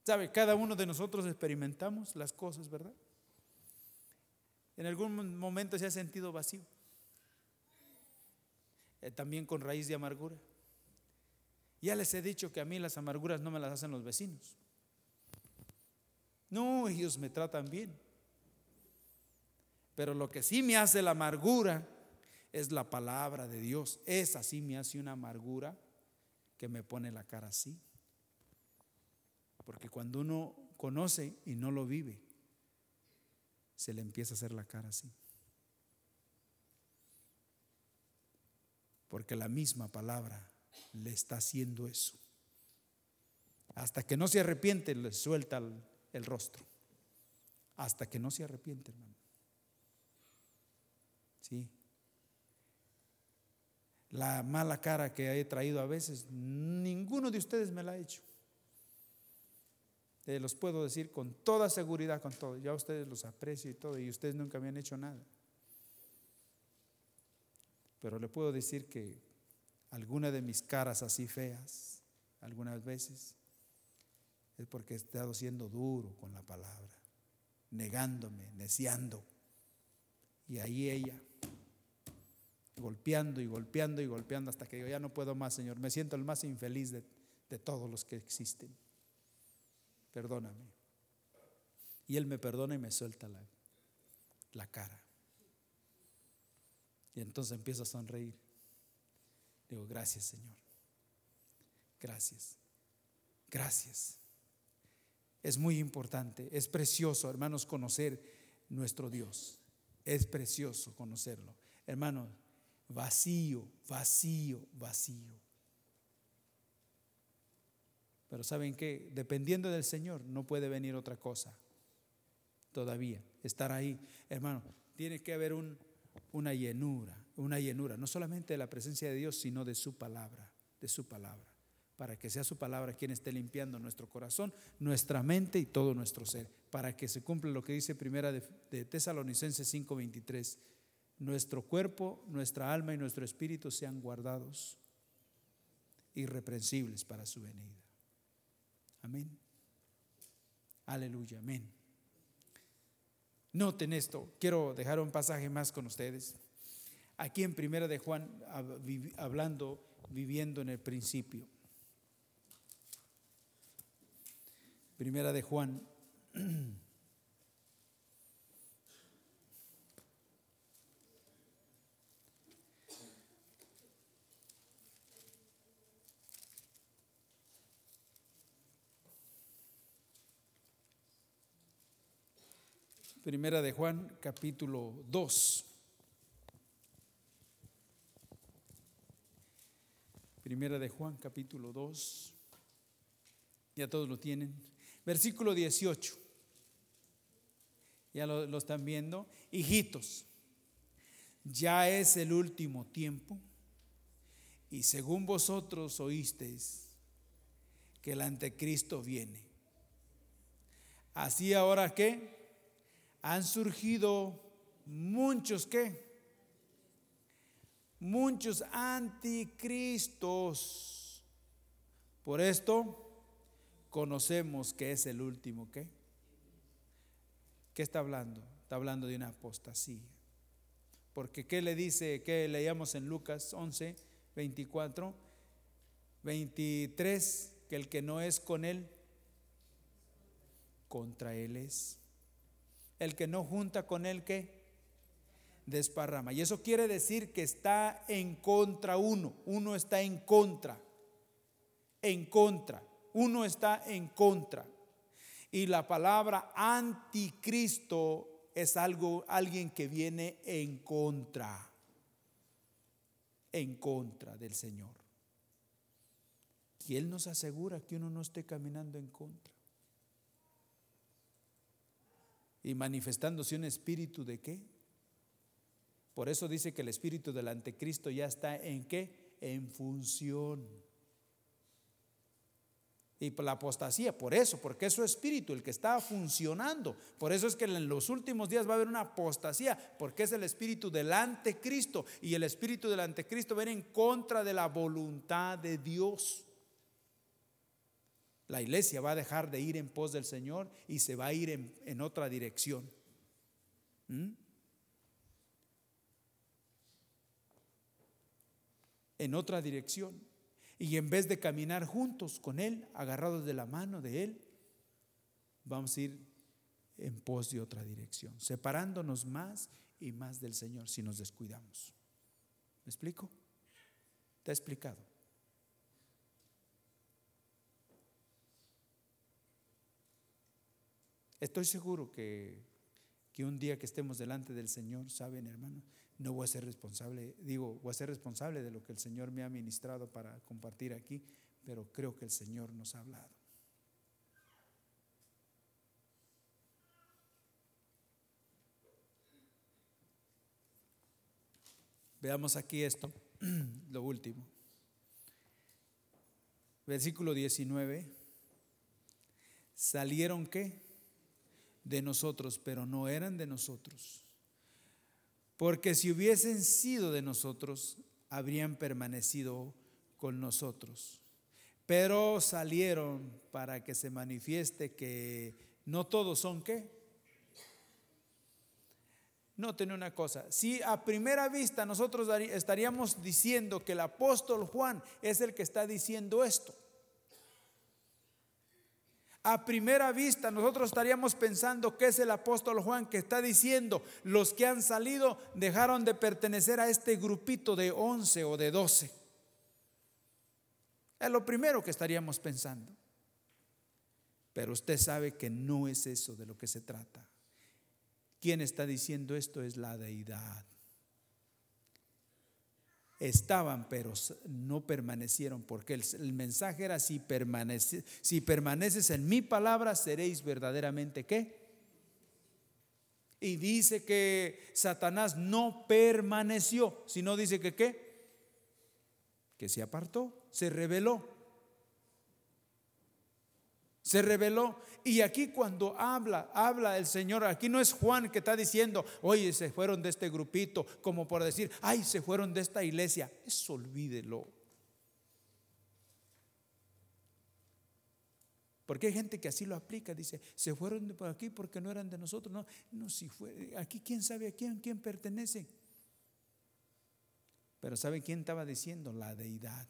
¿Sabe? Cada uno de nosotros experimentamos las cosas, ¿verdad? En algún momento se ha sentido vacío. Eh, también con raíz de amargura. Ya les he dicho que a mí las amarguras no me las hacen los vecinos. No, ellos me tratan bien. Pero lo que sí me hace la amargura es la palabra de Dios. Esa sí me hace una amargura que me pone la cara así. Porque cuando uno conoce y no lo vive, se le empieza a hacer la cara así. Porque la misma palabra le está haciendo eso. Hasta que no se arrepiente, le suelta el, rostro. Hasta que no se arrepiente, hermano. Sí. La mala cara que he traído a veces, ninguno de ustedes me la ha hecho. Los puedo decir con toda seguridad, con todo. Ya ustedes los aprecio y todo, y ustedes nunca me han hecho nada. Pero le puedo decir que alguna de mis caras así feas, algunas veces, es porque he estado siendo duro con la palabra, negándome, neciando. Y ahí ella, golpeando y golpeando y golpeando hasta que yo ya no puedo más, Señor. Me siento el más infeliz de, todos los que existen. Perdóname. Y Él me perdona y me suelta la, la cara. Y entonces empiezo a sonreír. Digo, gracias Señor. Gracias. Gracias. Es muy importante, es precioso, hermanos, conocer nuestro Dios. Es precioso conocerlo. Hermano, vacío, vacío, vacío. Pero ¿saben qué? Dependiendo del Señor no puede venir otra cosa. Todavía, estar ahí. Hermano, tiene que haber un, una llenura, una llenura, no solamente de la presencia de Dios, sino de su palabra, de su palabra para que sea su palabra quien esté limpiando nuestro corazón, nuestra mente y todo nuestro ser, para que se cumpla lo que dice primera de, de Tesalonicenses 5:23, nuestro cuerpo, nuestra alma y nuestro espíritu sean guardados irreprensibles para su venida. Amén. Aleluya, amén. Noten esto, quiero dejar un pasaje más con ustedes. Aquí en Primera de Juan, hablando, viviendo en el principio. Primera de Juan. Primera de Juan, capítulo 2. Primera de Juan, capítulo 2. Ya todos lo tienen. Versículo 18. Ya lo, están viendo. Hijitos, ya es el último tiempo. Y según vosotros oísteis que el anticristo viene. Así ahora que han surgido muchos que muchos anticristos. Por esto conocemos que es el último que. ¿Qué está hablando? Está hablando de una apostasía. Porque ¿qué le dice? ¿Qué leíamos en Lucas 11, 24? 23, que el que no es con él, contra él es. El que no junta con él, ¿qué? Desparrama. Y eso quiere decir que está en contra uno. Uno está en contra. En contra. Uno está en contra. Y la palabra anticristo es algo, alguien que viene en contra. En contra del Señor. Y Él nos asegura que uno no esté caminando en contra. Y manifestándose un espíritu de qué? Por eso dice que el espíritu del anticristo ya está en qué? En función. Y la apostasía, por eso, porque es su espíritu el que está funcionando. Por eso es que en los últimos días va a haber una apostasía, porque es el espíritu del anticristo. Y el espíritu del anticristo viene en contra de la voluntad de Dios. La iglesia va a dejar de ir en pos del Señor y se va a ir en, otra dirección. ¿Mm? En otra dirección. Y en vez de caminar juntos con Él, agarrados de la mano de Él, vamos a ir en pos de otra dirección, separándonos más y más del Señor si nos descuidamos. ¿Me explico? ¿Te ha explicado? Estoy seguro que, que un día que estemos delante del Señor, saben hermano, no voy a ser responsable, digo, voy a ser responsable de lo que el Señor me ha ministrado para compartir aquí, pero creo que el Señor nos ha hablado. Veamos aquí esto, lo último. Versículo 19. ¿Salieron qué? De nosotros, pero no eran de nosotros. Porque si hubiesen sido de nosotros, habrían permanecido con nosotros. Pero salieron para que se manifieste que no todos son qué. Noten una cosa, si a primera vista nosotros estaríamos diciendo que el apóstol Juan es el que está diciendo esto, a primera vista nosotros estaríamos pensando que es el apóstol Juan que está diciendo, los que han salido dejaron de pertenecer a este grupito de 11 o de 12. Es lo primero que estaríamos pensando. Pero usted sabe que no es eso de lo que se trata. Quien está diciendo esto es la deidad estaban, pero no permanecieron, porque el, mensaje era, si, permanece, si permaneces en mi palabra, seréis verdaderamente qué. Y dice que Satanás no permaneció, sino dice que qué, que se apartó, se rebeló se reveló. Y aquí cuando habla, habla el Señor, aquí no es Juan que está diciendo, oye, se fueron de este grupito, como por decir, ay, se fueron de esta iglesia. Eso olvídelo. Porque hay gente que así lo aplica, dice, se fueron de por aquí porque no eran de nosotros. No, no, si fue, aquí quién sabe a quién, quién pertenece. Pero ¿sabe quién estaba diciendo? La deidad.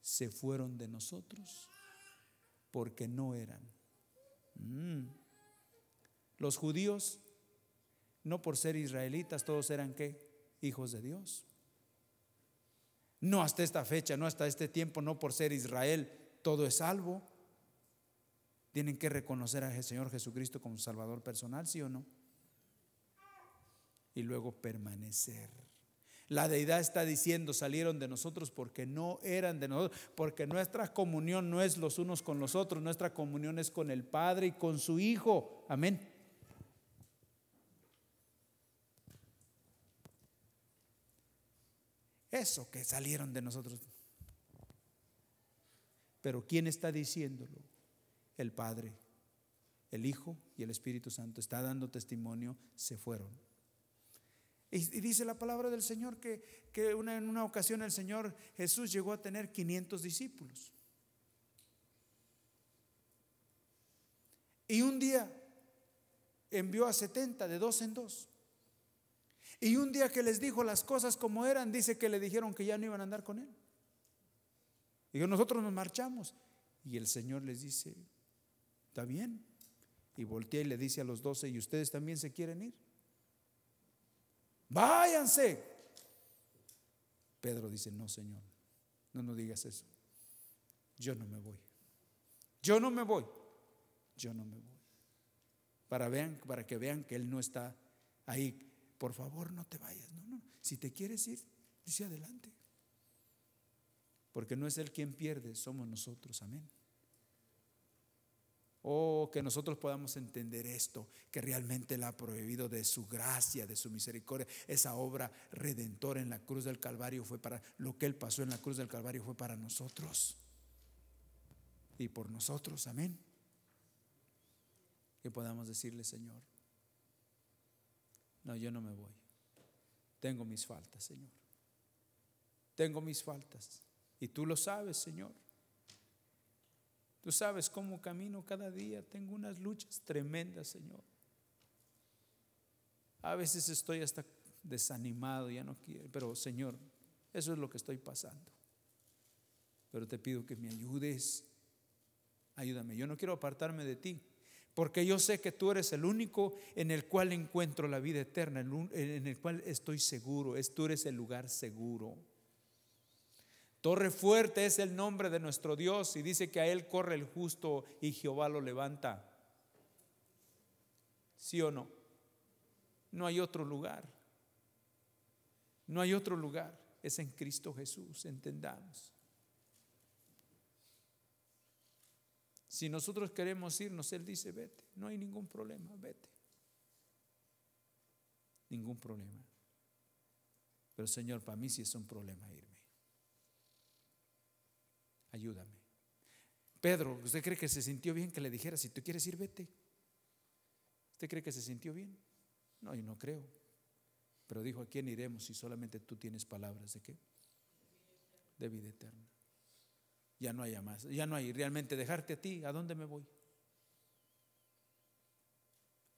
Se fueron de nosotros porque no eran. Mm. Los judíos, no por ser israelitas, todos eran qué? Hijos de Dios. No hasta esta fecha, no hasta este tiempo, no por ser Israel, todo es salvo. Tienen que reconocer al Señor Jesucristo como Salvador personal, ¿sí o no? Y luego permanecer. La deidad está diciendo, salieron de nosotros porque no eran de nosotros, porque nuestra comunión no es los unos con los otros, nuestra comunión es con el Padre y con su Hijo. Amén. Eso que salieron de nosotros. Pero ¿quién está diciéndolo? El Padre, el Hijo y el Espíritu Santo. Está dando testimonio, se fueron. Y, dice la palabra del Señor que, en una ocasión el Señor Jesús llegó a tener 500 discípulos. Y un día envió a 70 de dos en dos. Y un día que les dijo las cosas como eran, dice que le dijeron que ya no iban a andar con él. Y nosotros nos marchamos. Y el Señor les dice, está bien. Y voltea y le dice a los doce, ¿y ustedes también se quieren ir? Váyanse. Pedro dice, no, Señor, no nos digas eso. Yo no me voy. Yo no me voy. Yo no me voy. Para, vean, para que vean que Él no está ahí por favor no te vayas. No, no. Si te quieres ir, dice adelante. Porque no es Él quien pierde, somos nosotros. Amén. Oh, que nosotros podamos entender esto, que realmente Él ha prohibido de su gracia, de su misericordia. Esa obra redentora en la cruz del Calvario fue para, lo que Él pasó en la cruz del Calvario fue para nosotros. Y por nosotros, amén. Que podamos decirle, Señor, no, yo no me voy. Tengo mis faltas, Señor. Tengo mis faltas. Y tú lo sabes, Señor. Tú sabes cómo camino cada día. Tengo unas luchas tremendas, Señor. A veces estoy hasta desanimado, ya no quiero. Pero, Señor, eso es lo que estoy pasando. Pero te pido que me ayudes. Ayúdame. Yo no quiero apartarme de ti porque yo sé que tú eres el único en el cual encuentro la vida eterna, en el cual estoy seguro, tú eres el lugar seguro. Torre fuerte es el nombre de nuestro Dios y dice que a Él corre el justo y Jehová lo levanta. ¿Sí o no? No hay otro lugar. No hay otro lugar. Es en Cristo Jesús, entendamos. Si nosotros queremos irnos, Él dice, vete. No hay ningún problema, vete. Ningún problema. Pero Señor, para mí sí es un problema irme. Ayúdame. Pedro, ¿usted cree que se sintió bien que le dijera, si tú quieres ir, vete? ¿Usted cree que se sintió bien? No, yo no creo. Pero dijo, ¿a quién iremos si solamente tú tienes palabras de qué? De vida eterna ya no haya más, ya no hay realmente dejarte a ti, ¿a dónde me voy?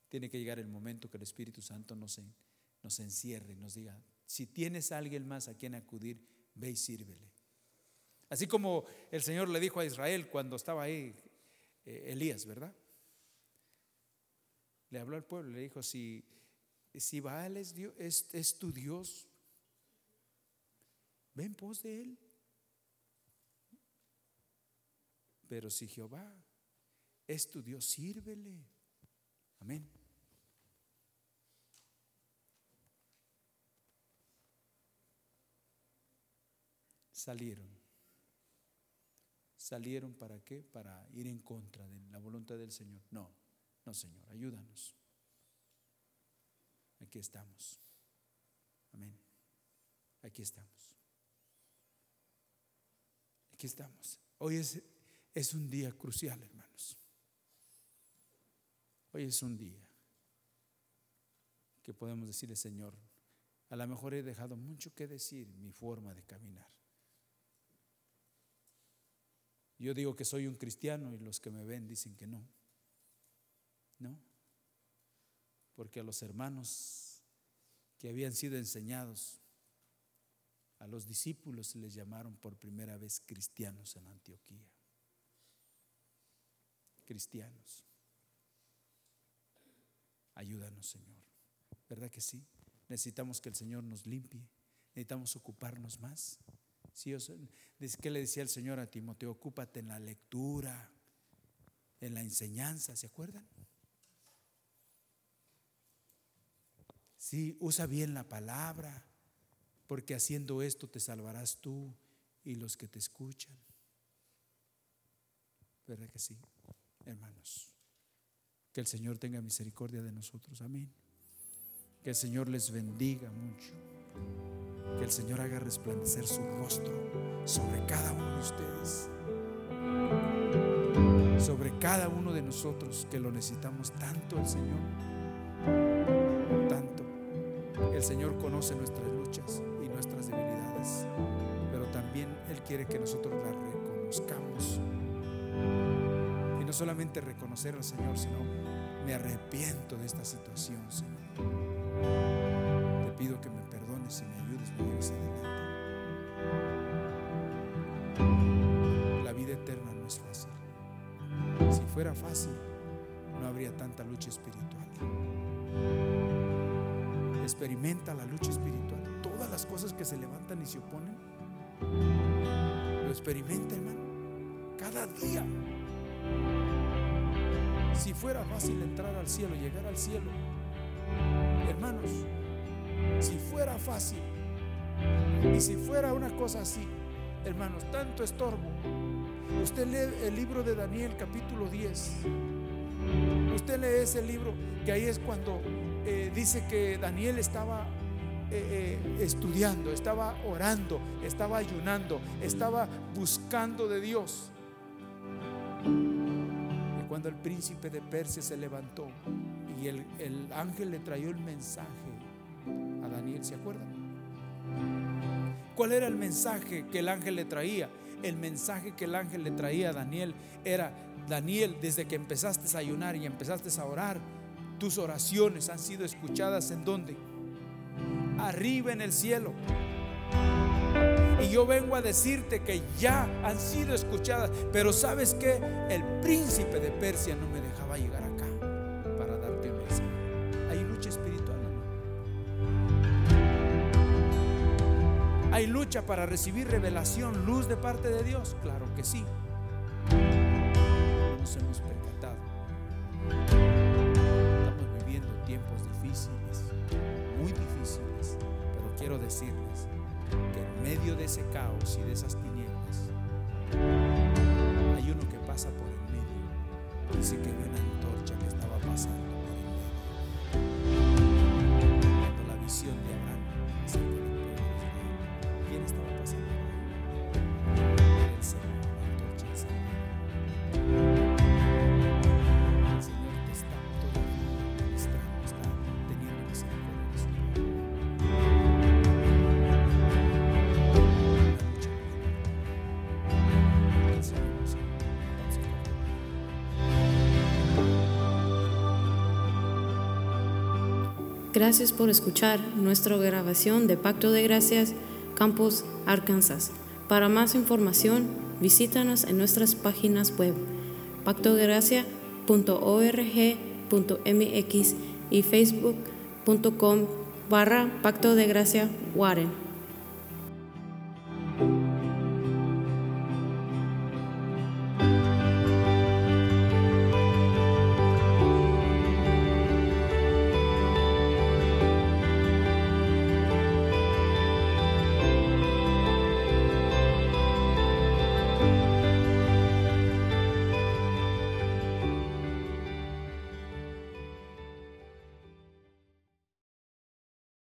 Tiene que llegar el momento que el Espíritu Santo nos, nos encierre y nos diga, si tienes a alguien más a quien acudir, ve y sírvele. Así como el Señor le dijo a Israel cuando estaba ahí eh, Elías, ¿verdad? Le habló al pueblo, le dijo, si, si Baal es, Dios, es, es tu Dios, ven pos de él. Pero si Jehová es tu Dios, sírvele. Amén. Salieron. ¿Salieron para qué? Para ir en contra de la voluntad del Señor. No, no Señor, ayúdanos. Aquí estamos. Amén. Aquí estamos. Aquí estamos. Hoy es es un día crucial, hermanos. Hoy es un día que podemos decirle, Señor, a lo mejor he dejado mucho que decir mi forma de caminar. Yo digo que soy un cristiano y los que me ven dicen que no. No. Porque a los hermanos que habían sido enseñados, a los discípulos les llamaron por primera vez cristianos en Antioquía cristianos. Ayúdanos, Señor. ¿Verdad que sí? Necesitamos que el Señor nos limpie. Necesitamos ocuparnos más. ¿Sí? ¿Qué le decía el Señor a Timoteo? Ocúpate en la lectura. en la enseñanza, ¿se acuerdan? Sí, usa bien la palabra, porque haciendo esto te salvarás tú y los que te escuchan. ¿Verdad que sí, hermanos? Que el Señor tenga misericordia de nosotros. Amén. Que el Señor les bendiga mucho. Que el Señor haga resplandecer su rostro sobre cada uno de ustedes. Sobre cada uno de nosotros que lo necesitamos tanto el Señor. Tanto. El Señor conoce nuestras luchas y nuestras debilidades. Pero también Él quiere que nosotros las reconozcamos. Y no solamente reconocer al Señor, sino me arrepiento de esta situación, Señor. Te pido que me perdones y adelante. La vida eterna no es fácil. Si fuera fácil, no habría tanta lucha espiritual. Experimenta la lucha espiritual. Todas las cosas que se levantan y se oponen, lo experimenta, hermano. Cada día. Si fuera fácil entrar al cielo, llegar al cielo, hermanos, si fuera fácil y si fuera una cosa así, hermanos, tanto estorbo. Usted lee el libro de Daniel capítulo 10. Usted lee ese libro que ahí es cuando eh, dice que Daniel estaba eh, eh, estudiando, estaba orando, estaba ayunando, estaba buscando de Dios. Y cuando el príncipe de Persia se levantó y el, el ángel le trayó el mensaje a Daniel, ¿se acuerdan? ¿Cuál era el mensaje que el ángel le traía? El mensaje que el ángel le traía a Daniel era, Daniel, desde que empezaste a ayunar y empezaste a orar, tus oraciones han sido escuchadas en dónde? Arriba en el cielo. Y yo vengo a decirte que ya han sido escuchadas, pero sabes que el príncipe de Persia no me dejaba llegar ¿no? Para recibir revelación, luz de parte de Dios. Claro que sí. Nos hemos percatado. Estamos viviendo tiempos difíciles, muy difíciles, pero quiero decirles que en medio de ese caos y de esas tinieblas hay uno que pasa por el medio. Dice que vio una antorcha que estaba pasando Gracias por escuchar nuestra grabación de Pacto de Gracias, Campos, Arkansas. Para más información, visítanos en nuestras páginas web pactodegracia.org.mx y facebook.com barra Pacto de Gracia Warren.